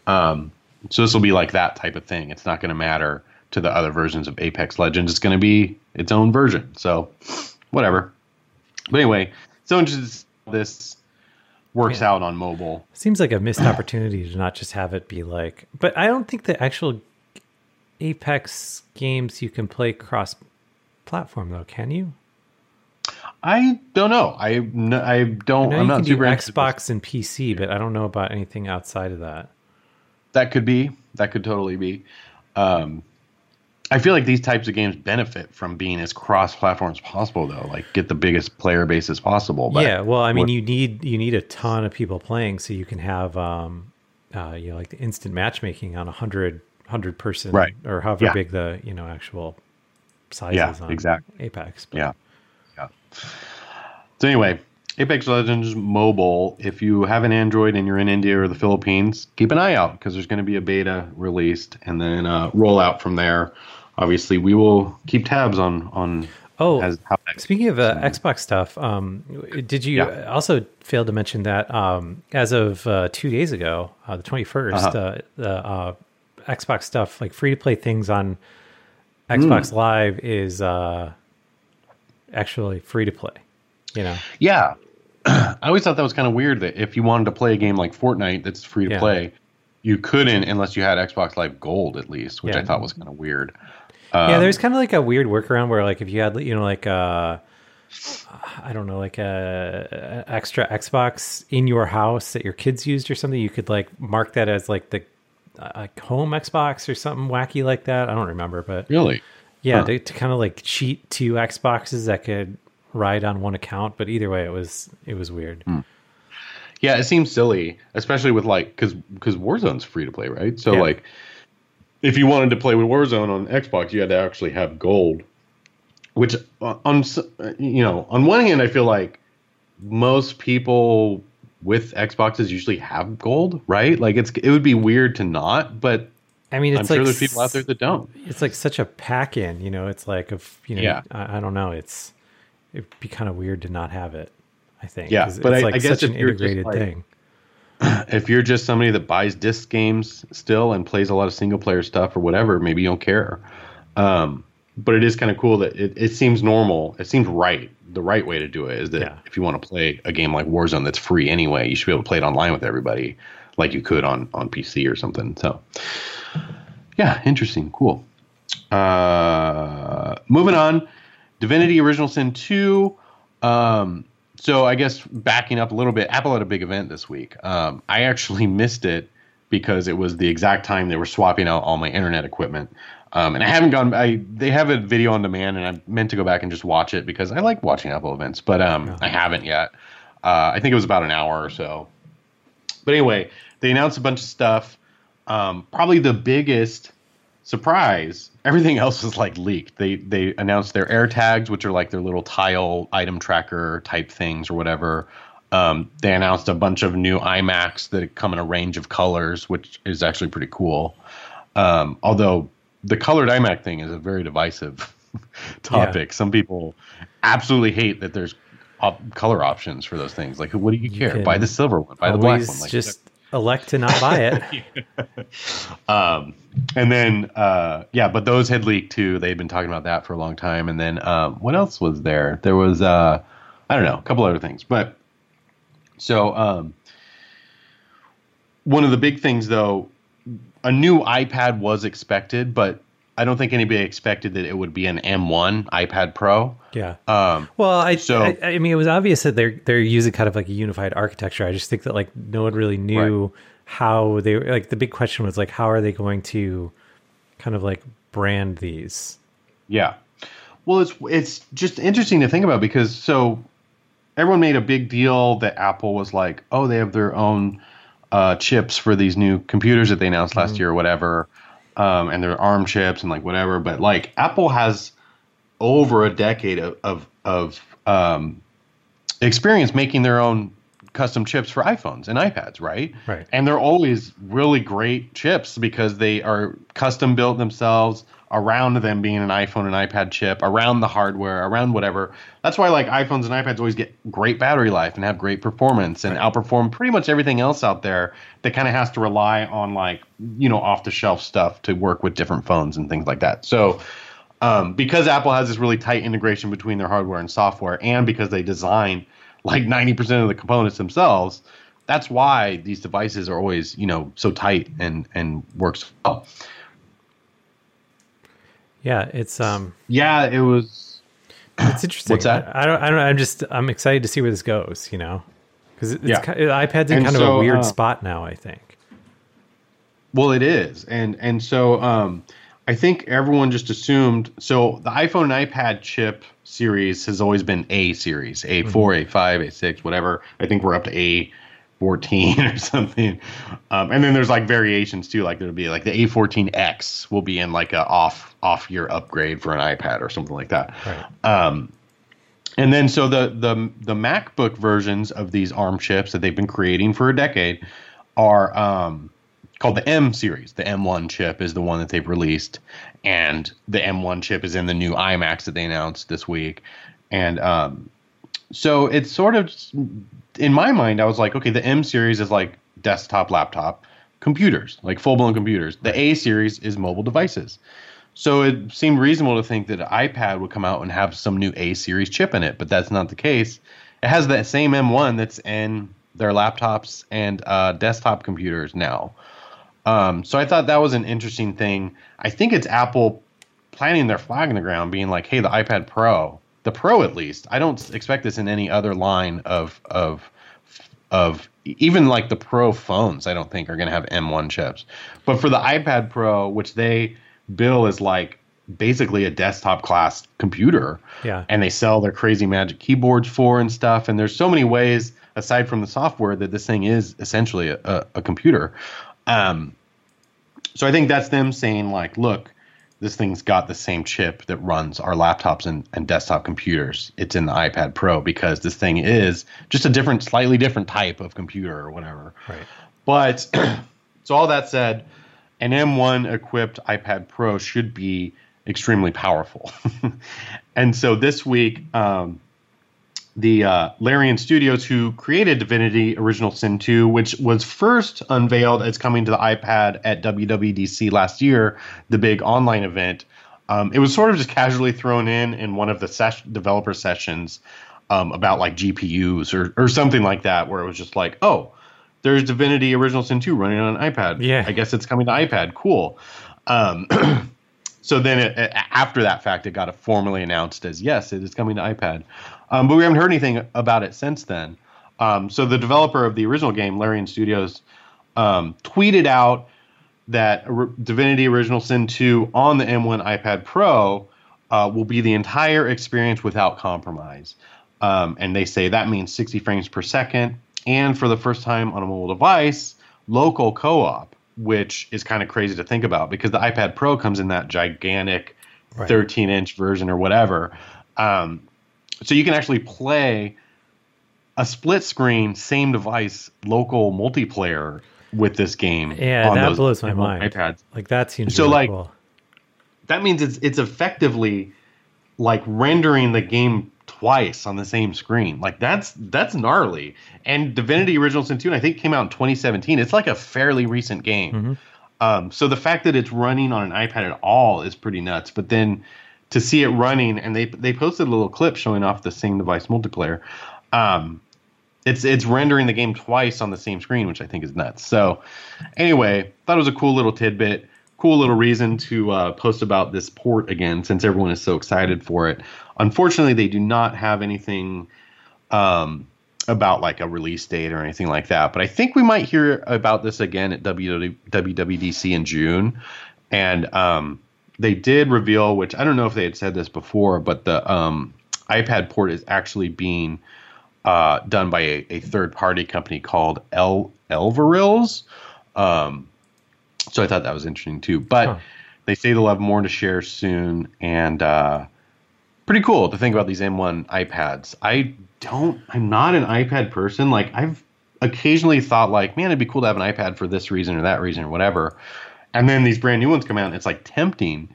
Speaker 2: Um, so this will be like that type of thing. It's not going to matter to the other versions of Apex Legends. It's going to be its own version. So whatever. But anyway, so interested this works
Speaker 3: Yeah.
Speaker 2: out on mobile.
Speaker 3: Seems like a missed opportunity to not just have it be like. But I don't think the actual Apex games you can play cross platform though. Can you?
Speaker 2: I don't know. I I don't.
Speaker 3: know
Speaker 2: I'm
Speaker 3: you
Speaker 2: not super.
Speaker 3: Xbox and PC, but I don't know about anything outside of that.
Speaker 2: That could be. That could totally be. Um, I feel like these types of games benefit from being as cross-platform as possible, though. Like, get the biggest player base as possible. But
Speaker 3: yeah, well, I mean, you need you need a ton of people playing so you can have um, uh, you know, like the instant matchmaking on a hundred hundred person,
Speaker 2: Right.
Speaker 3: or however
Speaker 2: Yeah.
Speaker 3: big the you know actual size
Speaker 2: Yeah,
Speaker 3: is on
Speaker 2: exactly.
Speaker 3: Apex. But
Speaker 2: Yeah. Yeah. So anyway, Apex Legends Mobile. If you have an Android and you're in India or the Philippines, keep an eye out because there's going to be a beta released and then uh, roll out from there. Obviously, we will keep tabs on on.
Speaker 3: Oh,
Speaker 2: as,
Speaker 3: Speaking of uh, Xbox stuff, um, did you
Speaker 2: Yeah.
Speaker 3: also fail to mention that um, as of uh, two days ago, uh, the 21st,
Speaker 2: Uh-huh.
Speaker 3: uh the uh, Xbox stuff, like free to play things on Xbox
Speaker 2: Hmm.
Speaker 3: Live, is uh, actually free to play. You know,
Speaker 2: Yeah. I always thought that was kind of weird that if you wanted to play a game like Fortnite that's free to
Speaker 3: Yeah.
Speaker 2: play, you couldn't unless you had Xbox Live Gold at least, which I thought was kind of weird.
Speaker 3: yeah. Um, there's kind of like a weird workaround where, like, if you had, you know, like uh, I don't know, like a, a extra Xbox in your house that your kids used or something, you could like mark that as like the uh, like home Xbox or something wacky like that. I don't remember, but
Speaker 2: Really?
Speaker 3: yeah,
Speaker 2: Huh.
Speaker 3: to, to kind of like cheat two Xboxes that could ride on one account. But either way, it was it was weird.
Speaker 2: Hmm. Yeah, it seems silly, especially with like because because Warzone's free to play, right? So
Speaker 3: Yeah.
Speaker 2: like, if you wanted to play with Warzone on Xbox, you had to actually have Gold, which uh, on uh, you know on one hand, I feel like most people with Xboxes usually have Gold, right? Like it's it would be weird to not, but
Speaker 3: I mean, it's
Speaker 2: I'm
Speaker 3: like
Speaker 2: sure there's people out there that don't.
Speaker 3: it's like such a pack in, you know, it's like if you know,
Speaker 2: Yeah.
Speaker 3: I, I don't know, it's it'd be kind of weird to not have it. I think,
Speaker 2: Yeah, but
Speaker 3: it's
Speaker 2: I-
Speaker 3: like
Speaker 2: I guess
Speaker 3: such an
Speaker 2: if you're just,
Speaker 3: integrated
Speaker 2: like-
Speaker 3: thing.
Speaker 2: If you're just somebody that buys disc games still and plays a lot of single player stuff or whatever, maybe you don't care. Um, but it is kind of cool that it, it seems normal. It seems right. The right way to do it is that
Speaker 3: Yeah.
Speaker 2: if you want to play a game like Warzone that's free anyway, you should be able to play it online with everybody like you could on, on PC or something. So, yeah, interesting. Cool. Uh, moving on, Divinity Original Sin 2. Um, so I guess backing up a little bit, Apple had a big event this week. Um, I actually missed it because it was the exact time they were swapping out all my internet equipment. Um, and I haven't gone. I they have a video on demand, and I meant to go back and just watch it because I like watching Apple events, but um, I haven't yet. Uh, I think it was about an hour or so. But anyway, they announced a bunch of stuff. Um, probably the biggest surprise. Everything else was like leaked. They they announced their air tags, which are like their little tile item tracker type things or whatever. Um, they announced a bunch of new iMacs that come in a range of colors, which is actually pretty cool. Um, although the colored iMac thing is a very divisive topic. Some people absolutely hate that there's op- color options for those things. Like, what do you care?
Speaker 3: can
Speaker 2: Buy the silver one. Buy the black one. Like,
Speaker 3: just elect to not buy it.
Speaker 2: um, and then uh, yeah, but those had leaked too. They'd been talking about that for a long time. And then um, what else was there? There was uh, I don't know, a couple other things. But so um, one of the big things though, a new iPad was expected, but I don't think anybody expected that it would be an M1 iPad Pro.
Speaker 3: yeah.
Speaker 2: Um,
Speaker 3: Well, I,
Speaker 2: So-
Speaker 3: I I mean it was obvious that they're they're using kind of like a unified architecture. I just think that like no one really knew how they like the big question was like how are they going to kind of like brand these?
Speaker 2: Yeah. Well, it's it's just interesting to think about because so everyone made a big deal that Apple was like, oh, they have their own uh, chips for these new computers that they announced last year or whatever, um, and their ARM chips and like whatever. But like Apple has over a decade of of, of um, experience making their own custom chips for iPhones and iPads, right?
Speaker 3: Right.
Speaker 2: And they're always really great chips because they are custom built themselves around them being an iPhone and iPad chip, around the hardware, around whatever. That's why like iPhones and iPads always get great battery life and have great performance and outperform pretty much everything else out there that kind of has to rely on like, you know, off the shelf stuff to work with different phones and things like that. So um, because Apple has this really tight integration between their hardware and software, and because they design like 90% of the components themselves, that's why these devices are always, you know, so tight and and works well.
Speaker 3: Yeah, it's um,
Speaker 2: Yeah, it was.
Speaker 3: it's interesting.
Speaker 2: What's that?
Speaker 3: I, I don't, I don't. I'm just, I'm excited to see where this goes. You know, because it's
Speaker 2: Yeah.
Speaker 3: iPad's in
Speaker 2: And
Speaker 3: kind of a weird
Speaker 2: uh,
Speaker 3: spot now. I think.
Speaker 2: Well, it is, and and so um, I think everyone just assumed. So the iPhone and iPad chip series has always been A series, A four, A five, A six, whatever. I think we're up to A fourteen or something, um, and then there's like variations too. Like there'll be like the A fourteen X will be in like a off off year upgrade for an iPad or something like that.
Speaker 3: Right.
Speaker 2: Um, and then so the the the MacBook versions of these ARM chips that they've been creating for a decade are um, called the M series. The M1 chip is the one that they've released, and the M1 chip is in the new iMacs that they announced this week. And um, so it's sort of in my mind, I was like, okay, the M series is like desktop, laptop, computers, like full blown computers. The A series is mobile devices. So it seemed reasonable to think that an iPad would come out and have some new A series chip in it, but that's not the case. It has that same M1 that's in their laptops and uh, desktop computers now. Um, so I thought that was an interesting thing. I think it's Apple planting their flag in the ground, being like, "Hey, the iPad Pro, the Pro at least. I don't expect this in any other line of of of even like the Pro phones. I don't think are going to have M1 chips, but for the iPad Pro, which they bill as like basically a desktop class computer,
Speaker 3: Yeah.
Speaker 2: and they sell their crazy magic keyboards for and stuff. And there's so many ways aside from the software that this thing is essentially a, a, a computer. Um, so I think that's them saying like, look, this thing's got the same chip that runs our laptops and, and desktop computers. It's in the iPad Pro because this thing is just a different, slightly different type of computer or whatever.
Speaker 3: Right.
Speaker 2: But so all that said, an M1 equipped iPad Pro should be extremely powerful. and so this week, um, the uh, Larian Studios, who created Divinity Original Sin 2, which was first unveiled as coming to the iPad at WWDC last year, the big online event. Um, it was sort of just casually thrown in in one of the ses- developer sessions um, about like GPUs or, or something like that, where it was just like, oh, there's Divinity Original Sin 2 running on an iPad.
Speaker 3: Yeah.
Speaker 2: I guess it's coming to iPad. Cool. Um, so then it, after that fact, it got formally announced as yes, it is coming to iPad. Um, but we haven't heard anything about it since then. Um, so the developer of the original game, Larian Studios, um, tweeted out that Divinity Original Sin 2 on the M1 iPad Pro uh, will be the entire experience without compromise. Um, and they say that means 60 frames per second. And for the first time on a mobile device, local co op, which is kind of crazy to think about because the iPad Pro comes in that gigantic
Speaker 3: Right.
Speaker 2: 13 inch version or whatever. Um, so you can actually play a split screen, same device, local multiplayer with this game.
Speaker 3: Yeah,
Speaker 2: on
Speaker 3: that
Speaker 2: those
Speaker 3: blows my mind.
Speaker 2: iPads.
Speaker 3: Like that seems
Speaker 2: So,
Speaker 3: really
Speaker 2: like,
Speaker 3: cool.
Speaker 2: That means it's it's effectively like rendering the game twice on the same screen. Like that's that's gnarly. And Divinity Original Sin 2, I think came out in 2017. It's like a fairly recent game.
Speaker 3: Mhm.
Speaker 2: Um, so the fact that it's running on an iPad at all is pretty nuts. But then to see it running, and they they posted a little clip showing off the same device multiplayer. Um, it's it's rendering the game twice on the same screen, which I think is nuts. So anyway, thought it was a cool little tidbit, cool little reason to uh, post about this port again, since everyone is so excited for it. Unfortunately, they do not have anything um, about like a release date or anything like that. But I think we might hear about this again at WW- WWDC in June. And um, they did reveal, which I don't know if they had said this before, but the um, iPad port is actually being uh, done by a, a third party company called El Elverils. Um, so I thought that was interesting too. But
Speaker 3: Huh.
Speaker 2: they say they'll have more to share soon, and uh, pretty cool to think about these M1 iPads. I don't. I'm not an iPad person. Like I've occasionally thought like, man, it'd be cool to have an iPad for this reason or that reason or whatever. And then these brand new ones come out and it's like tempting,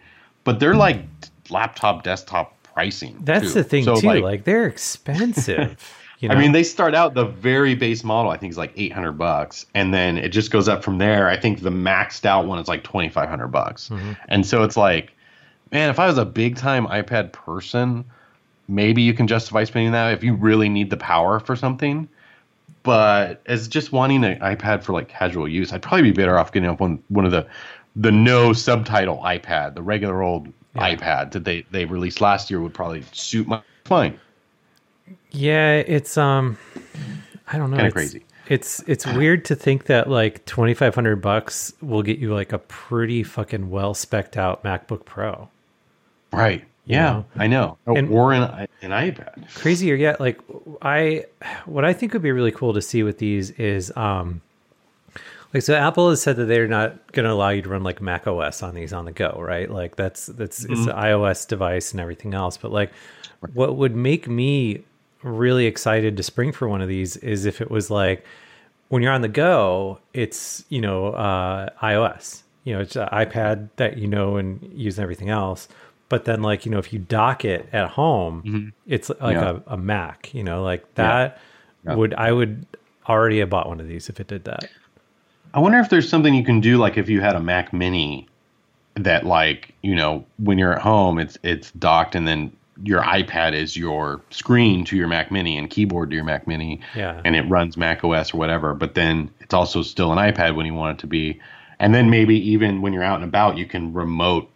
Speaker 2: but they're hmm. like laptop desktop pricing.
Speaker 3: That's
Speaker 2: too.
Speaker 3: the thing
Speaker 2: So,
Speaker 3: too.
Speaker 2: like,
Speaker 3: Like, they're expensive. You know?
Speaker 2: I mean, they start out the very base model. I think is like eight hundred bucks, and then it just goes up from there. I think the maxed out one is like twenty five hundred bucks, mm-hmm. and so it's like, man, if I was a big time iPad person, maybe you can justify spending that if you really need the power for something. But as just wanting an iPad for like casual use, I'd probably be better off getting up one one of the the no subtitle iPad, the regular old iPad that they they released last year would probably suit my fine.
Speaker 3: Yeah, it's um, I don't know.
Speaker 2: Kinda crazy.
Speaker 3: It's it's weird to think that like twenty five hundred bucks will get you like a pretty fucking well specked out MacBook Pro.
Speaker 2: Right. Yeah,
Speaker 3: know?
Speaker 2: I know.
Speaker 3: And-
Speaker 2: or an, an iPad.
Speaker 3: Crazier yet, like I, what I think would be really cool to see with these is um, like so Apple has said that they're not going to allow you to run like Mac OS on these on the go, right? Like that's that's it's
Speaker 2: Mm-hmm.
Speaker 3: an iOS device and everything else. But like, what would make me really excited to spring for one of these is if it was like when you're on the go, it's you know uh, iOS, you know it's an iPad that you know and use and everything else. But then like you know if you dock it at home, mm-hmm. it's like
Speaker 2: Yeah.
Speaker 3: a, a Mac, you know like that
Speaker 2: Yeah.
Speaker 3: would I would already have bought one of these if it did that.
Speaker 2: I wonder if there's something you can do, like if you had a Mac Mini, that like you know when you're at home, it's it's docked, and then your iPad is your screen to your Mac Mini and keyboard to your Mac Mini,
Speaker 3: Yeah.
Speaker 2: and it runs Mac OS or whatever. But then it's also still an iPad when you want it to be, and then maybe even when you're out and about, you can remote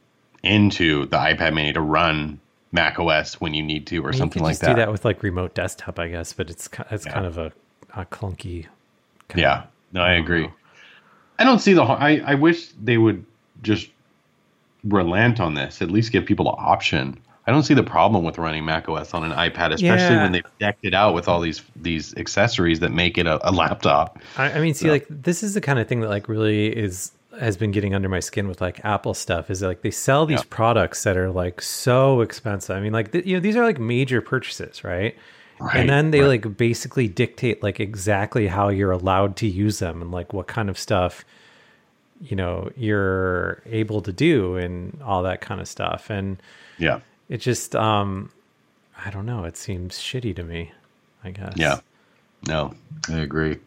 Speaker 2: into the iPad Mini to run Mac OS when you need to, or
Speaker 3: you
Speaker 2: something
Speaker 3: could
Speaker 2: like
Speaker 3: just
Speaker 2: that.
Speaker 3: do that with like remote desktop, I guess, but it's it's kind of a, a clunky.
Speaker 2: Yeah,
Speaker 3: of-
Speaker 2: no, I agree. I don't see the. I I wish they would just relent on this. At least give people an option. I don't see the problem with running macOS on an iPad, especially
Speaker 3: Yeah.
Speaker 2: when they've decked it out with all these these accessories that make it a, a laptop.
Speaker 3: I, I mean, see,
Speaker 2: Yeah.
Speaker 3: like this is the kind of thing that like really is has been getting under my skin with like Apple stuff. Is like they sell these
Speaker 2: Yeah.
Speaker 3: products that are like so expensive. I mean, like th- you know, these are like major purchases, right?
Speaker 2: Right,
Speaker 3: and then they
Speaker 2: right.
Speaker 3: like basically dictate like exactly how you're allowed to use them and like what kind of stuff you know you're able to do and all that kind of stuff. And
Speaker 2: Yeah,
Speaker 3: it just um I don't know. It seems shitty to me. I guess.
Speaker 2: yeah. No, I agree.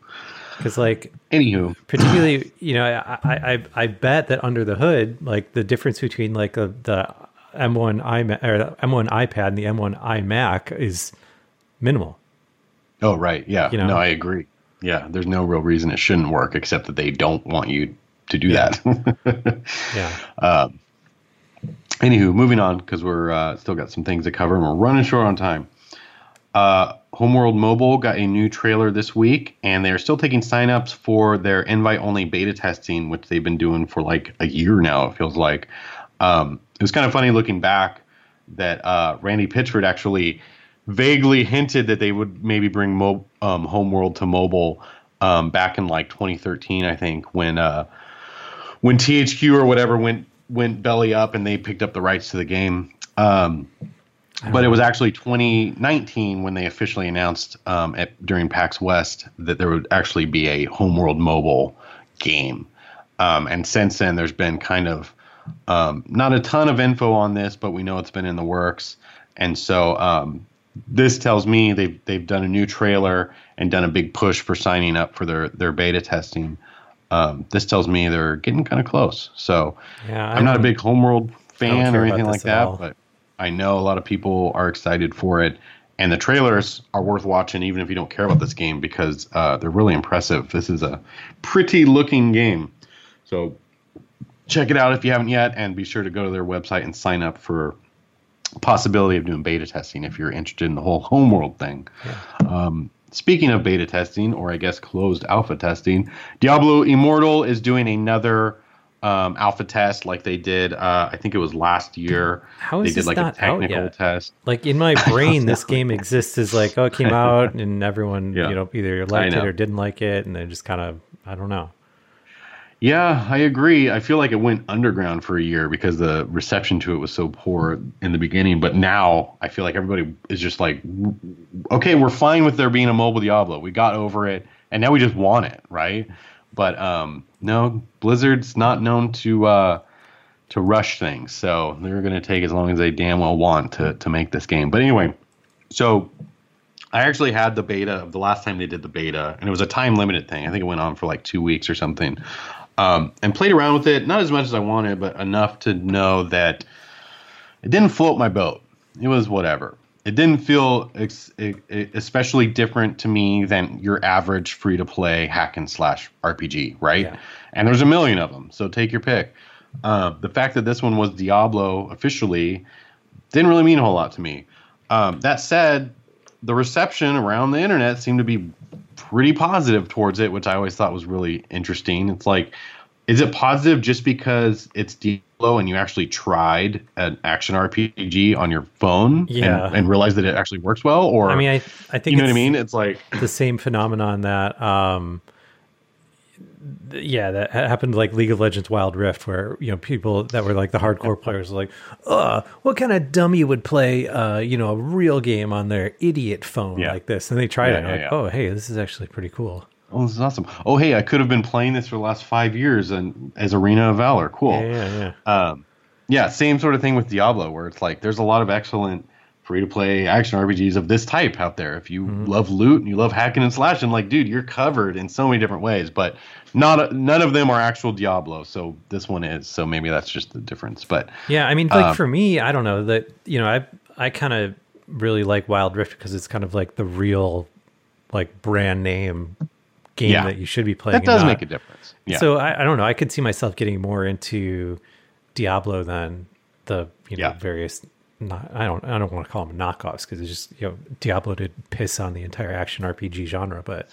Speaker 3: Because like
Speaker 2: Anywho,
Speaker 3: particularly you know I, I I- bet that under the hood like the difference between like the, the M1 iMac or the M1 iPad and the M1 iMac is minimal.
Speaker 2: oh right, yeah.
Speaker 3: You know?
Speaker 2: No, I agree. Yeah, there's no real reason it shouldn't work except that they don't want you to do
Speaker 3: Yeah.
Speaker 2: that.
Speaker 3: Yeah.
Speaker 2: Anywho, moving on because we're uh, still got some things to cover and we're running short on time. Uh, Homeworld Mobile got a new trailer this week, and they're still taking signups for their invite-only beta testing, which they've been doing for like a year now. It feels like. Um, it was kind of funny looking back that uh, Randy Pitchford actually vaguely hinted that they would maybe bring Mo- um, Homeworld to mobile um, back in like 2013, I think, when uh, when THQ or whatever went went belly up and they picked up the rights to the game. Um, but it was actually 2019 when they officially announced um, at, during PAX West that there would actually be a Homeworld mobile game. Um, and since then, there's been kind of um, not a ton of info on this, but we know it's been in the works. And so um, this tells me they've they've done a new trailer and done a big push for signing up for their their beta testing. Um, this tells me they're getting kind of close. So
Speaker 3: Yeah. I
Speaker 2: I'm not a big Homeworld fan or anything like
Speaker 3: this at all.
Speaker 2: that, but I know a lot of people are excited for it. And the trailers are worth watching, even if you don't care about this game, because uh, they're really impressive. This is a pretty looking game. So check it out if you haven't yet, and be sure to go to their website and sign up for possibility of doing beta testing if you're interested in the whole homeworld thing. Um, speaking of beta testing, or I guess closed alpha testing, Diablo Immortal is doing another um, alpha test like they did. Uh, I think it was last year.
Speaker 3: How
Speaker 2: they
Speaker 3: is
Speaker 2: did
Speaker 3: this
Speaker 2: like
Speaker 3: not
Speaker 2: a technical test.
Speaker 3: Like in my brain, this game exists as like, oh, it came out and everyone,
Speaker 2: Yeah.
Speaker 3: you know, either liked
Speaker 2: I
Speaker 3: it or didn't like it, and they just kind of, I don't know.
Speaker 2: Yeah, I agree. I feel like it went underground for a year because the reception to it was so poor in the beginning. But now I feel like everybody is just like, okay, we're fine with there being a mobile Diablo. We got over it, and now we just want it, right? But um, no, Blizzard's not known to uh, to rush things, so they're going to take as long as they damn well want to to make this game. But anyway, so I actually had the beta of the last time they did the beta, and it was a time limited thing. I think it went on for like two weeks or something um, and played around with it. Not as much as I wanted, but enough to know that it didn't float my boat. It was whatever. It didn't feel ex- especially different to me than your average free to play hack and slash RPG, right? Yeah. And there's a million of them, so take your pick. Uh, the fact that this one was Diablo officially didn't really mean a whole lot to me. Um, that said, the reception around the internet seemed to be pretty positive towards it, which I always thought was really interesting. It's like, is it positive just because it's Diablo and you actually tried an action RPG on your phone
Speaker 3: yeah.
Speaker 2: and, and realized that it actually works well? Or
Speaker 3: I mean, I, I think
Speaker 2: you know what I mean. It's like
Speaker 3: the same phenomenon that um, yeah, that happened like League of Legends Wild Rift, where you know people that were like the hardcore players were like, "Uh, what kind of dummy would play, uh, you know, a real game on their idiot phone yeah. like this?" And they tried yeah, it, and yeah, like, "Oh, hey, this is actually pretty cool."
Speaker 2: Oh, this is awesome. Oh, hey, I could have been playing this for the last five years and as Arena of Valor. Cool.
Speaker 3: Yeah, yeah,
Speaker 2: yeah. Um, yeah, same sort of thing with Diablo, where it's like there's a lot of excellent free to play action RPGs of this type out there. If you mm-hmm. love loot and you love hacking and slashing, like dude, you're covered in so many different ways. But not none of them are actual Diablo. So this one is. So maybe that's just the difference. But
Speaker 3: yeah, I mean, like um, for me, I don't know that you know I I kind of really like Wild Rift because it's kind of like the real like brand name game yeah, that you should be playing.
Speaker 2: That does make a difference.
Speaker 3: Yeah. So I, I don't know. I could see myself getting more into Diablo than the you know yeah. various not, I don't I don't want to call them knockoffs because it's just you know Diablo did piss on the entire action RPG genre, but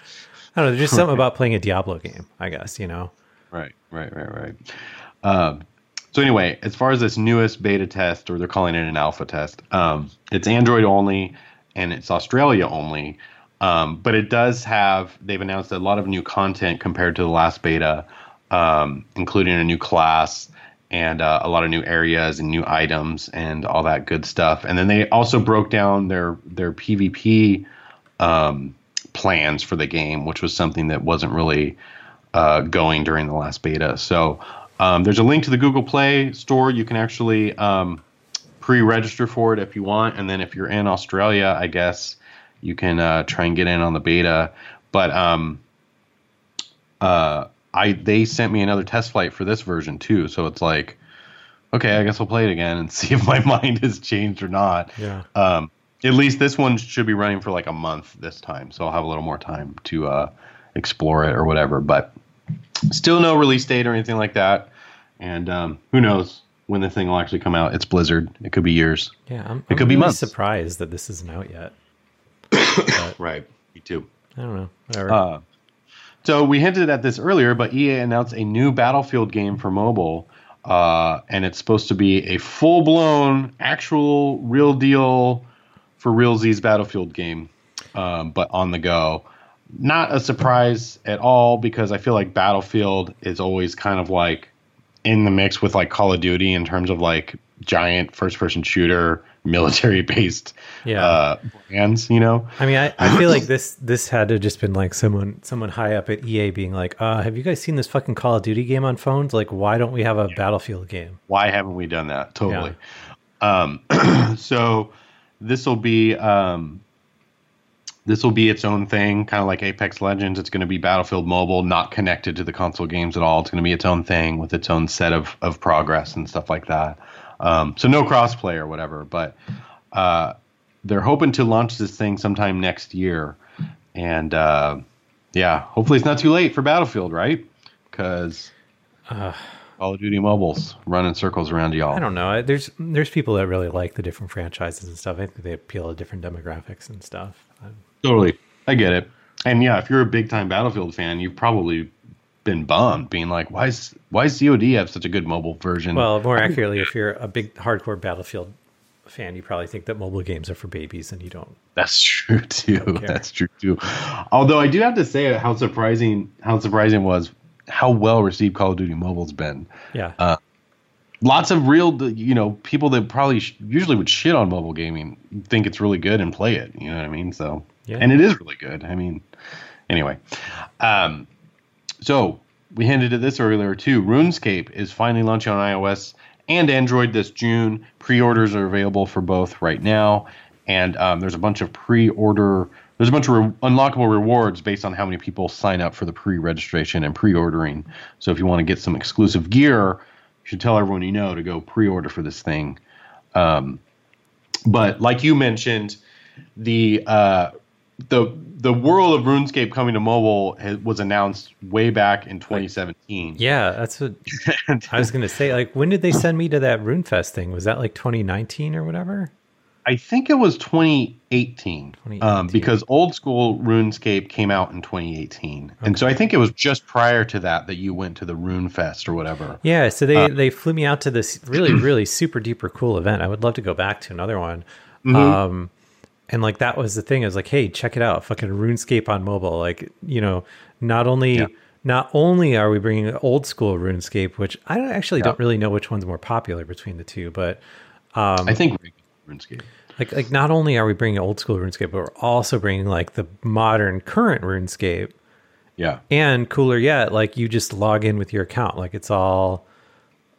Speaker 3: I don't know. There's just something about playing a Diablo game, I guess. You know.
Speaker 2: Right, right, right, right. Um, so anyway, as far as this newest beta test, or they're calling it an alpha test, um, it's Android only and it's Australia only. Um, but it does have. They've announced a lot of new content compared to the last beta, um, including a new class and uh, a lot of new areas and new items and all that good stuff. And then they also broke down their their PvP um, plans for the game, which was something that wasn't really uh, going during the last beta. So um, there's a link to the Google Play Store. You can actually um, pre-register for it if you want, and then if you're in Australia, I guess you can uh, try and get in on the beta. But um, uh, I they sent me another test flight for this version too, so it's like, okay, I guess I'll play it again and see if my mind has changed or not.
Speaker 3: Yeah.
Speaker 2: Um, at least this one should be running for like a month this time, so I'll have a little more time to uh, explore it or whatever. But still no release date or anything like that, and um, who knows when the thing will actually come out? It's Blizzard; it could be years.
Speaker 3: Yeah, I'm, it could really be months. Surprised that this isn't out yet.
Speaker 2: right, me too.
Speaker 3: I don't know. Whatever. Uh,
Speaker 2: so we hinted at this earlier, but EA announced a new Battlefield game for mobile, uh, and it's supposed to be a full-blown, actual, real deal for real Z's Battlefield game, um, but on the go. Not a surprise at all because I feel like Battlefield is always kind of like in the mix with like Call of Duty in terms of like giant first-person shooter military based
Speaker 3: yeah.
Speaker 2: uh, brands, you know?
Speaker 3: I mean, I, I feel like this this had to just been like someone someone high up at EA being like, uh, have you guys seen this fucking Call of Duty game on phones? Like, why don't we have a yeah. Battlefield game?
Speaker 2: Why haven't we done that? Totally. Yeah. Um, so this will be um, this will be its own thing, kind of like Apex Legends. It's going to be Battlefield Mobile, not connected to the console games at all. It's going to be its own thing with its own set of, of progress and stuff like that. Um, so no crossplay or whatever, but uh, they're hoping to launch this thing sometime next year, and uh, yeah, hopefully it's not too late for Battlefield, right? Because uh, Call of Duty Mobile's running circles around y'all.
Speaker 3: I don't know. There's there's people that really like the different franchises and stuff. I think they appeal to different demographics and stuff.
Speaker 2: Totally, I get it. And yeah, if you're a big time Battlefield fan, you've probably been bummed, being like, "Why is why does COD have such a good mobile version?"
Speaker 3: Well, more accurately, if you're a big hardcore Battlefield fan, you probably think that mobile games are for babies, and you don't.
Speaker 2: That's true too. That's true too. Although I do have to say how surprising how surprising was how well received Call of Duty Mobile's been.
Speaker 3: Yeah.
Speaker 2: Uh, lots of real, you know, people that probably sh- usually would shit on mobile gaming think it's really good and play it. You know what I mean? So,
Speaker 3: Yeah.
Speaker 2: and it is really good. I mean, anyway, um, so we hinted at this earlier too. RuneScape is finally launching on iOS and Android this June. Pre-orders are available for both right now, and um, there's a bunch of pre-order. There's a bunch of re- unlockable rewards based on how many people sign up for the pre-registration and pre-ordering. So if you want to get some exclusive gear, you should tell everyone you know to go pre-order for this thing. Um, but like you mentioned, the uh, the the world of RuneScape coming to mobile has, was announced way back in 2017.
Speaker 3: Yeah, that's what I was going to say. Like, when did they send me to that RuneFest thing? Was that like 2019 or whatever?
Speaker 2: I think it was 2018,
Speaker 3: 2018.
Speaker 2: Um, because old school RuneScape came out in 2018, and so I think it was just prior to that that you went to the Rune Fest or whatever.
Speaker 3: Yeah, so they they flew me out to this really really super duper cool event. I would love to go back to another one. Um and like that was the thing. I was like, "Hey, check it out. Fucking RuneScape on mobile." Like, you know, not only
Speaker 2: Yeah.
Speaker 3: not only are we bringing old school RuneScape, which I don't, actually
Speaker 2: Yeah.
Speaker 3: don't really know which one's more popular between the two, but um,
Speaker 2: I think RuneScape.
Speaker 3: like like not only are we bringing old school RuneScape, but we're also bringing like the modern current RuneScape
Speaker 2: Yeah,
Speaker 3: and cooler yet like you just log in with your account like it's all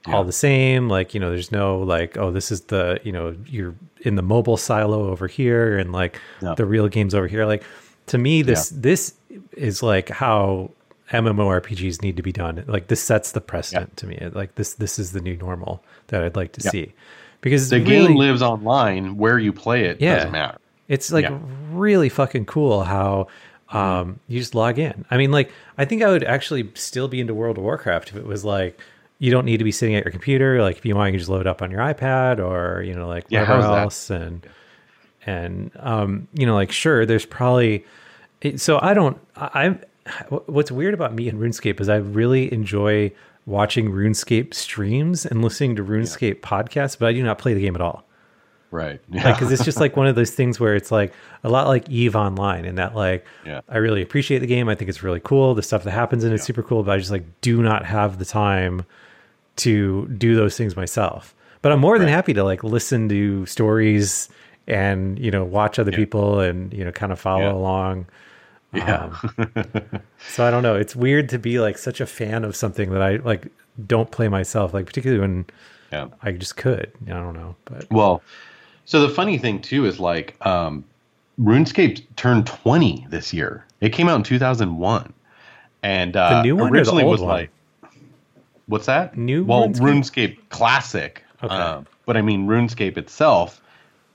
Speaker 3: all the same like you know there's no like oh this is the you know you're in the mobile silo over here and like
Speaker 2: Yeah.
Speaker 3: the real games over here like to me this this is like how MMORPGs need to be done like this sets the precedent to me like this this is the new normal that I'd like to
Speaker 2: Yeah.
Speaker 3: see because
Speaker 2: the
Speaker 3: it's
Speaker 2: game lives online. Where you play it
Speaker 3: Yeah.
Speaker 2: doesn't matter.
Speaker 3: it's like
Speaker 2: Yeah.
Speaker 3: really fucking cool how um, you just log in. I mean, like, I think I would actually still be into World of Warcraft if it was like you don't need to be sitting at your computer. Like, if you want, you can just load it up on your iPad or you know, like
Speaker 2: Yeah,
Speaker 3: whatever
Speaker 2: how's that?
Speaker 3: else. And and um, you know, like, sure, there's probably. So I don't. I, I what's weird about me and RuneScape is I really enjoy watching RuneScape streams and listening to RuneScape podcasts, but I do not play the game at all
Speaker 2: Right.
Speaker 3: like
Speaker 2: Yeah.
Speaker 3: because it's just like one of those things where it's like a lot like eve online in that like
Speaker 2: Yeah.
Speaker 3: i really appreciate the game i think it's really cool the stuff that happens in it's super cool but i just like do not have the time to do those things myself but i'm more than
Speaker 2: Right.
Speaker 3: happy to like listen to stories and you know watch other people and you know kind of follow
Speaker 2: Yeah.
Speaker 3: along
Speaker 2: yeah.
Speaker 3: so i don't know it's weird to be like such a fan of something that i like don't play myself like particularly when
Speaker 2: yeah.
Speaker 3: i just could i don't know but
Speaker 2: Well, so the funny thing too is like um, RuneScape turned 20 this year. It came out in 2001, and uh,
Speaker 3: The new one
Speaker 2: originally was
Speaker 3: one?
Speaker 2: like, what's that?
Speaker 3: New
Speaker 2: well,
Speaker 3: RuneScape?
Speaker 2: RuneScape Classic.
Speaker 3: Okay.
Speaker 2: Uh, but I mean, RuneScape itself,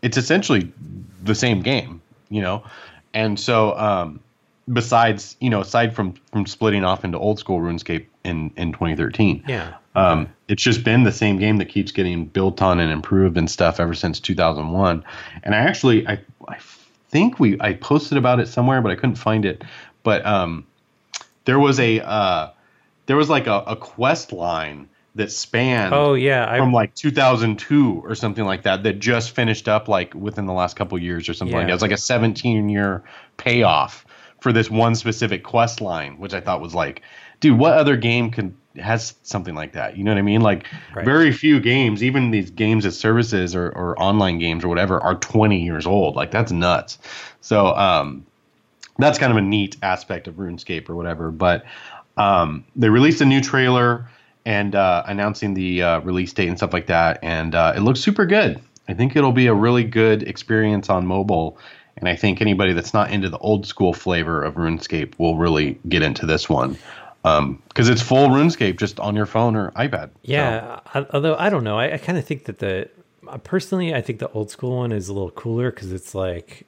Speaker 2: it's essentially the same game, you know, and so um, besides, you know, aside from from splitting off into old school RuneScape in in 2013,
Speaker 3: yeah
Speaker 2: um, it's just been the same game that keeps getting built on and improved and stuff ever since 2001. And I actually, I, I think we, I posted about it somewhere, but I couldn't find it. But um, there was a, uh, there was like a, a quest line that spanned
Speaker 3: oh yeah I,
Speaker 2: from like 2002 or something like that that just finished up like within the last couple years or something like that. It was like a 17 year payoff for this one specific quest line, which I thought was like, dude, what other game can has something like that? You know what I mean? Like
Speaker 3: Right.
Speaker 2: very few games, even these games as services or, or online games or whatever, are 20 years old. Like that's nuts. So um, that's kind of a neat aspect of RuneScape or whatever. But um, they released a new trailer and uh, announcing the uh, release date and stuff like that, and uh, it looks super good. I think it'll be a really good experience on mobile, and I think anybody that's not into the old school flavor of RuneScape will really get into this one because it's full RuneScape just on your phone or iPad. So,
Speaker 3: Yeah, I, although I don't know, I, I kind of think that the uh, personally, I think the old school one is a little cooler because it's like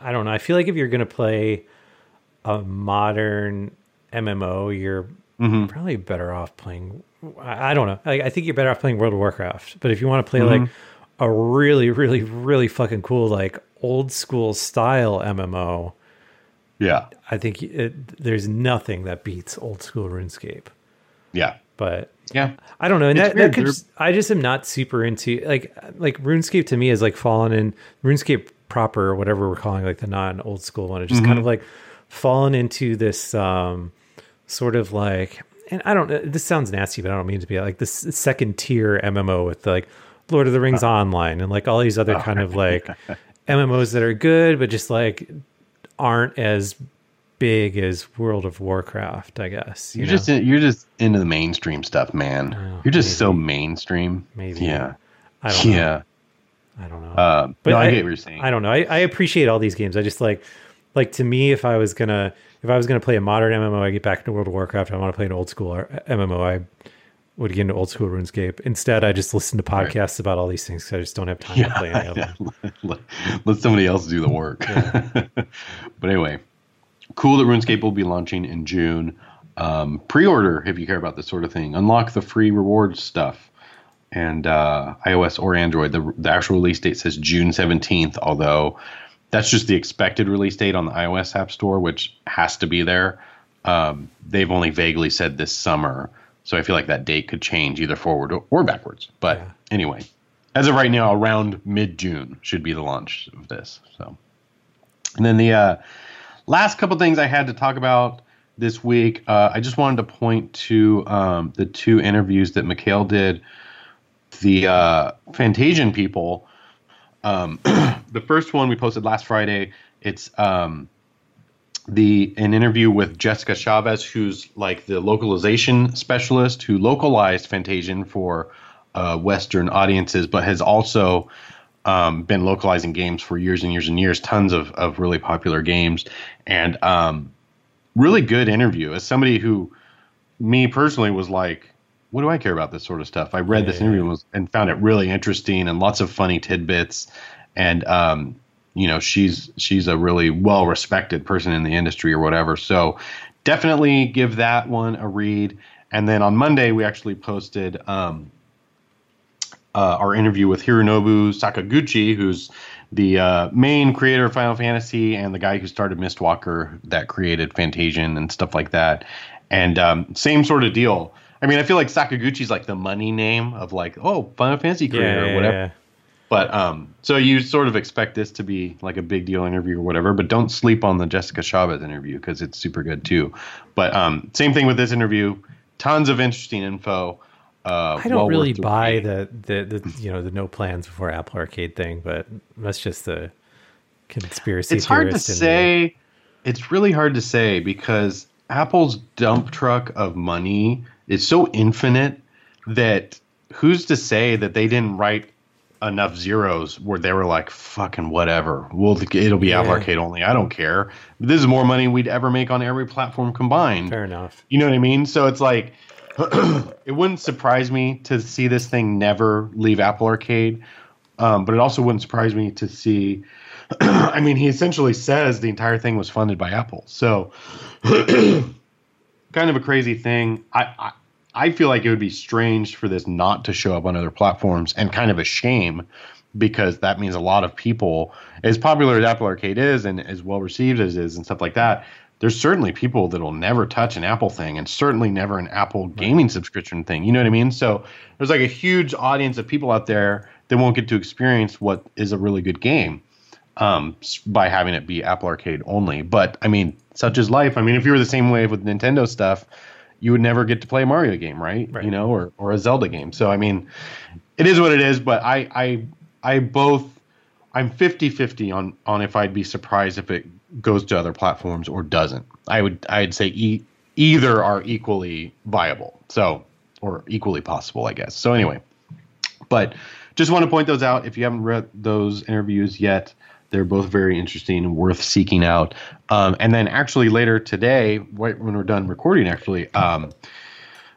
Speaker 3: I don't know. I feel like if you're gonna play a modern MMO, you're
Speaker 2: Mm-hmm.
Speaker 3: probably better off playing. I, don't know. I, I think you're better off playing World of Warcraft. But if you want to play
Speaker 2: Mm-hmm.
Speaker 3: like a really, really, really fucking cool like old school style MMO,
Speaker 2: yeah,
Speaker 3: I think it, there's nothing that beats old school RuneScape.
Speaker 2: yeah,
Speaker 3: But
Speaker 2: yeah.
Speaker 3: I don't know, and
Speaker 2: It's
Speaker 3: that, that could just, I just am not super into like like RuneScape to me is like fallen in RuneScape proper or whatever we're calling like the non old school one. It just
Speaker 2: Mm-hmm.
Speaker 3: kind of like fallen into this um sort of like, and I don't. This sounds nasty, but I don't mean to be like this second tier MMO with like Lord of the Rings Online and like all these other kind of like MMOs that are good, but just like aren't as big as World of Warcraft. I guess you
Speaker 2: You're
Speaker 3: know?
Speaker 2: just in, you're just into the mainstream stuff, man.
Speaker 3: Oh,
Speaker 2: you're just so mainstream.
Speaker 3: Maybe.
Speaker 2: Yeah.
Speaker 3: I don't know.
Speaker 2: Yeah.
Speaker 3: I don't know.
Speaker 2: Uh,
Speaker 3: But
Speaker 2: no, I,
Speaker 3: I-
Speaker 2: get what you're saying.
Speaker 3: I don't know. I, I appreciate all these games. I just like like to me, if I was gonna if I was gonna play a modern MMO, I get back into World of Warcraft. I want to play an old school MMO. I would get into old school RuneScape. Instead, I just listen to podcasts about all these things because I just don't have time to play any of them.
Speaker 2: let, let somebody else do the work. but anyway, cool that RuneScape will be launching in June. Um, pre-order if you care about this sort of thing. Unlock the free rewards stuff. And uh, iOS or Android, the, the actual release date says June 17th, although that's just the expected release date on the iOS App Store, which has to be there. Um, they've only vaguely said this summer. So I feel like that date could change either forward or, backwards. But
Speaker 3: Yeah.
Speaker 2: anyway, as of right now, around mid June should be the launch of this. So, and then the uh, last couple things I had to talk about this week, uh, I just wanted to point to um, the two interviews that Mikhail did. The uh, Fantasian people. Um, the first one we posted last Friday. It's um, the an interview with Jessica Chavez, who's like the localization specialist who localized Fantasian for uh, Western audiences, but has also um, been localizing games for years and years and years. Tons of of really popular games, and um, really good interview. As somebody who, me personally, was like, what do I care about this sort of stuff? I read this
Speaker 3: Yeah.
Speaker 2: interview and, and found it really interesting and lots of funny tidbits. And um, you know, she's she's a really well respected person in the industry or whatever. So definitely give that one a read. And then on Monday we actually posted um, uh, our interview with Hironobu Sakaguchi, who's the uh, main creator of Final Fantasy and the guy who started Mistwalker that created Fantasian and stuff like that. And um, same sort of deal. I mean, I feel like Sakaguchi's like the money name of like, oh, Final Fantasy creator or whatever. But um, so you sort of expect this to be like a big deal interview or whatever, but don't sleep on the Jessica Chavez interview because it's super good too. But um, same thing with this interview, tons of interesting info. Uh,
Speaker 3: I don't
Speaker 2: well
Speaker 3: really buy the, the the you know the no plans before Apple Arcade thing, but that's just the conspiracy.
Speaker 2: It's hard to
Speaker 3: theorist in me.
Speaker 2: say. It's really hard to say because Apple's dump truck of money is so infinite that who's to say that they didn't write enough zeros where they were like fucking whatever. Well, it'll be Apple
Speaker 3: Yeah.
Speaker 2: Arcade only. I don't care. This is more money we'd ever make on every platform combined.
Speaker 3: Fair enough.
Speaker 2: You know what I mean? So it's like it wouldn't surprise me to see this thing never leave Apple Arcade, um, but it also wouldn't surprise me to see. I mean, he essentially says the entire thing was funded by Apple, so kind of a crazy thing. I, I I feel like it would be strange for this not to show up on other platforms, and kind of a shame because that means a lot of people, as popular as Apple Arcade is and as well received as it is and stuff like that, there's certainly people that'll never touch an Apple thing and certainly never an Apple gaming subscription thing. You know what I mean? So there's like a huge audience of people out there that won't get to experience what is a really good game um, by having it be Apple Arcade only. But I mean, such is life. I mean, if you were the same way with Nintendo stuff, you would never get to play a Mario game, right?
Speaker 3: Right.
Speaker 2: You know, or or a Zelda game. So I mean, it is what it is. But I I I both I'm 50-50 on on if I'd be surprised if it goes to other platforms or doesn't. I would I'd say e- either are equally viable. So or equally possible, I guess. So anyway, but just want to point those out. If you haven't read those interviews yet, they're both very interesting and worth seeking out. Um, and then actually later today, right when we're done recording, actually, um,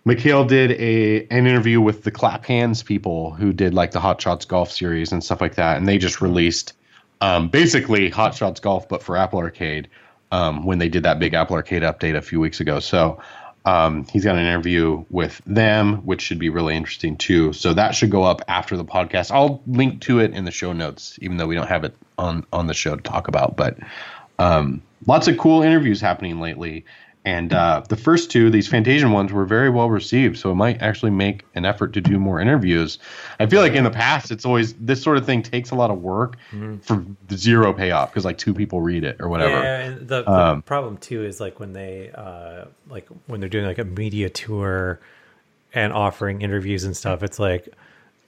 Speaker 2: Mikhail did a an interview with the Clap Hanz people who did like the Hot Shots Golf series and stuff like that, and they just released um, basically Hot Shots Golf, but for Apple Arcade um, when they did that big Apple Arcade update a few weeks ago. So um, he's got an interview with them, which should be really interesting too. So that should go up after the podcast. I'll link to it in the show notes, even though we don't have it on on the show to talk about. But um, lots of cool interviews happening lately, And uh, the first two, these Fantasian ones, were very well received. So it might actually make an effort to do more interviews. I feel like in the past, it's always this sort of thing takes a lot of work for zero payoff because like two people read it or whatever.
Speaker 3: Yeah, and the, the
Speaker 2: Um,
Speaker 3: problem too is like when they uh like when they're doing like a media tour and offering interviews and stuff, it's like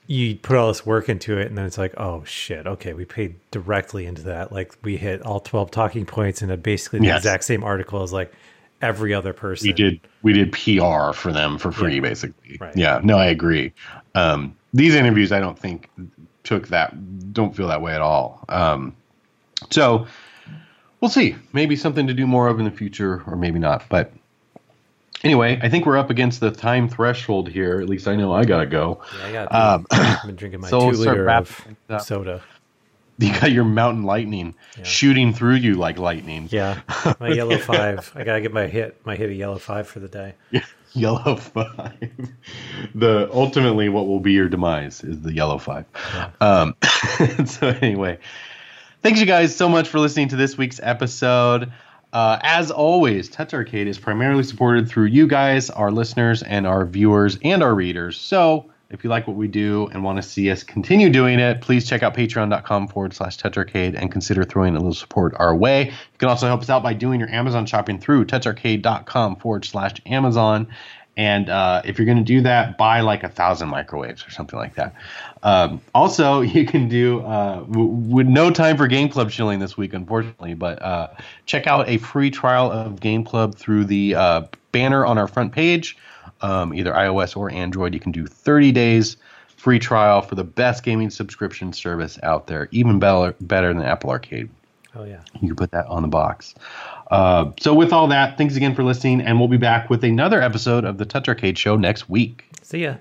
Speaker 3: you put all this work into it and then it's like, oh shit, okay, we paid directly into that. Like we hit all twelve talking points in a basically the
Speaker 2: Yes.
Speaker 3: exact same article as like every other person.
Speaker 2: we did we did PR for them for free,
Speaker 3: Yeah.
Speaker 2: basically.
Speaker 3: Right.
Speaker 2: Yeah, no, I agree. Um, these interviews, I don't think took that. Don't feel that way at all. Um, so we'll see. Maybe something to do more of in the future, or maybe not. But anyway, I think we're up against the time threshold here. At least I know I gotta go.
Speaker 3: Yeah, I got
Speaker 2: Um,
Speaker 3: I've been drinking my
Speaker 2: so
Speaker 3: two
Speaker 2: we'll
Speaker 3: liter of soda.
Speaker 2: You got your mountain lightning
Speaker 3: Yeah.
Speaker 2: shooting through you like lightning.
Speaker 3: Yeah. My yellow five. I gotta get my hit my hit a yellow five for the day.
Speaker 2: Yellow five. The ultimately what will be your demise is the yellow five. Um, so anyway, thanks you guys so much for listening to this week's episode. Uh, as always, TouchArcade is primarily supported through you guys, our listeners, and our viewers and our readers. So if you like what we do and want to see us continue doing it, please check out patreon.com forward slash touch arcade and consider throwing a little support our way. You can also help us out by doing your Amazon shopping through toucharcade.com forward slash Amazon. And uh, if you're going to do that, buy like a thousand microwaves or something like that. Um, also, you can do uh, w- with no time for GameClub shilling this week, unfortunately, but uh, check out a free trial of GameClub through the uh, banner on our front page, um, either iOS or Android. You can do 30 days free trial for the best gaming subscription service out there, even better, better than Apple Arcade.
Speaker 3: Oh yeah.
Speaker 2: You can put that on the box. Uh, so, with all that, thanks again for listening, and we'll be back with another episode of the TouchArcade Show next week.
Speaker 3: See ya.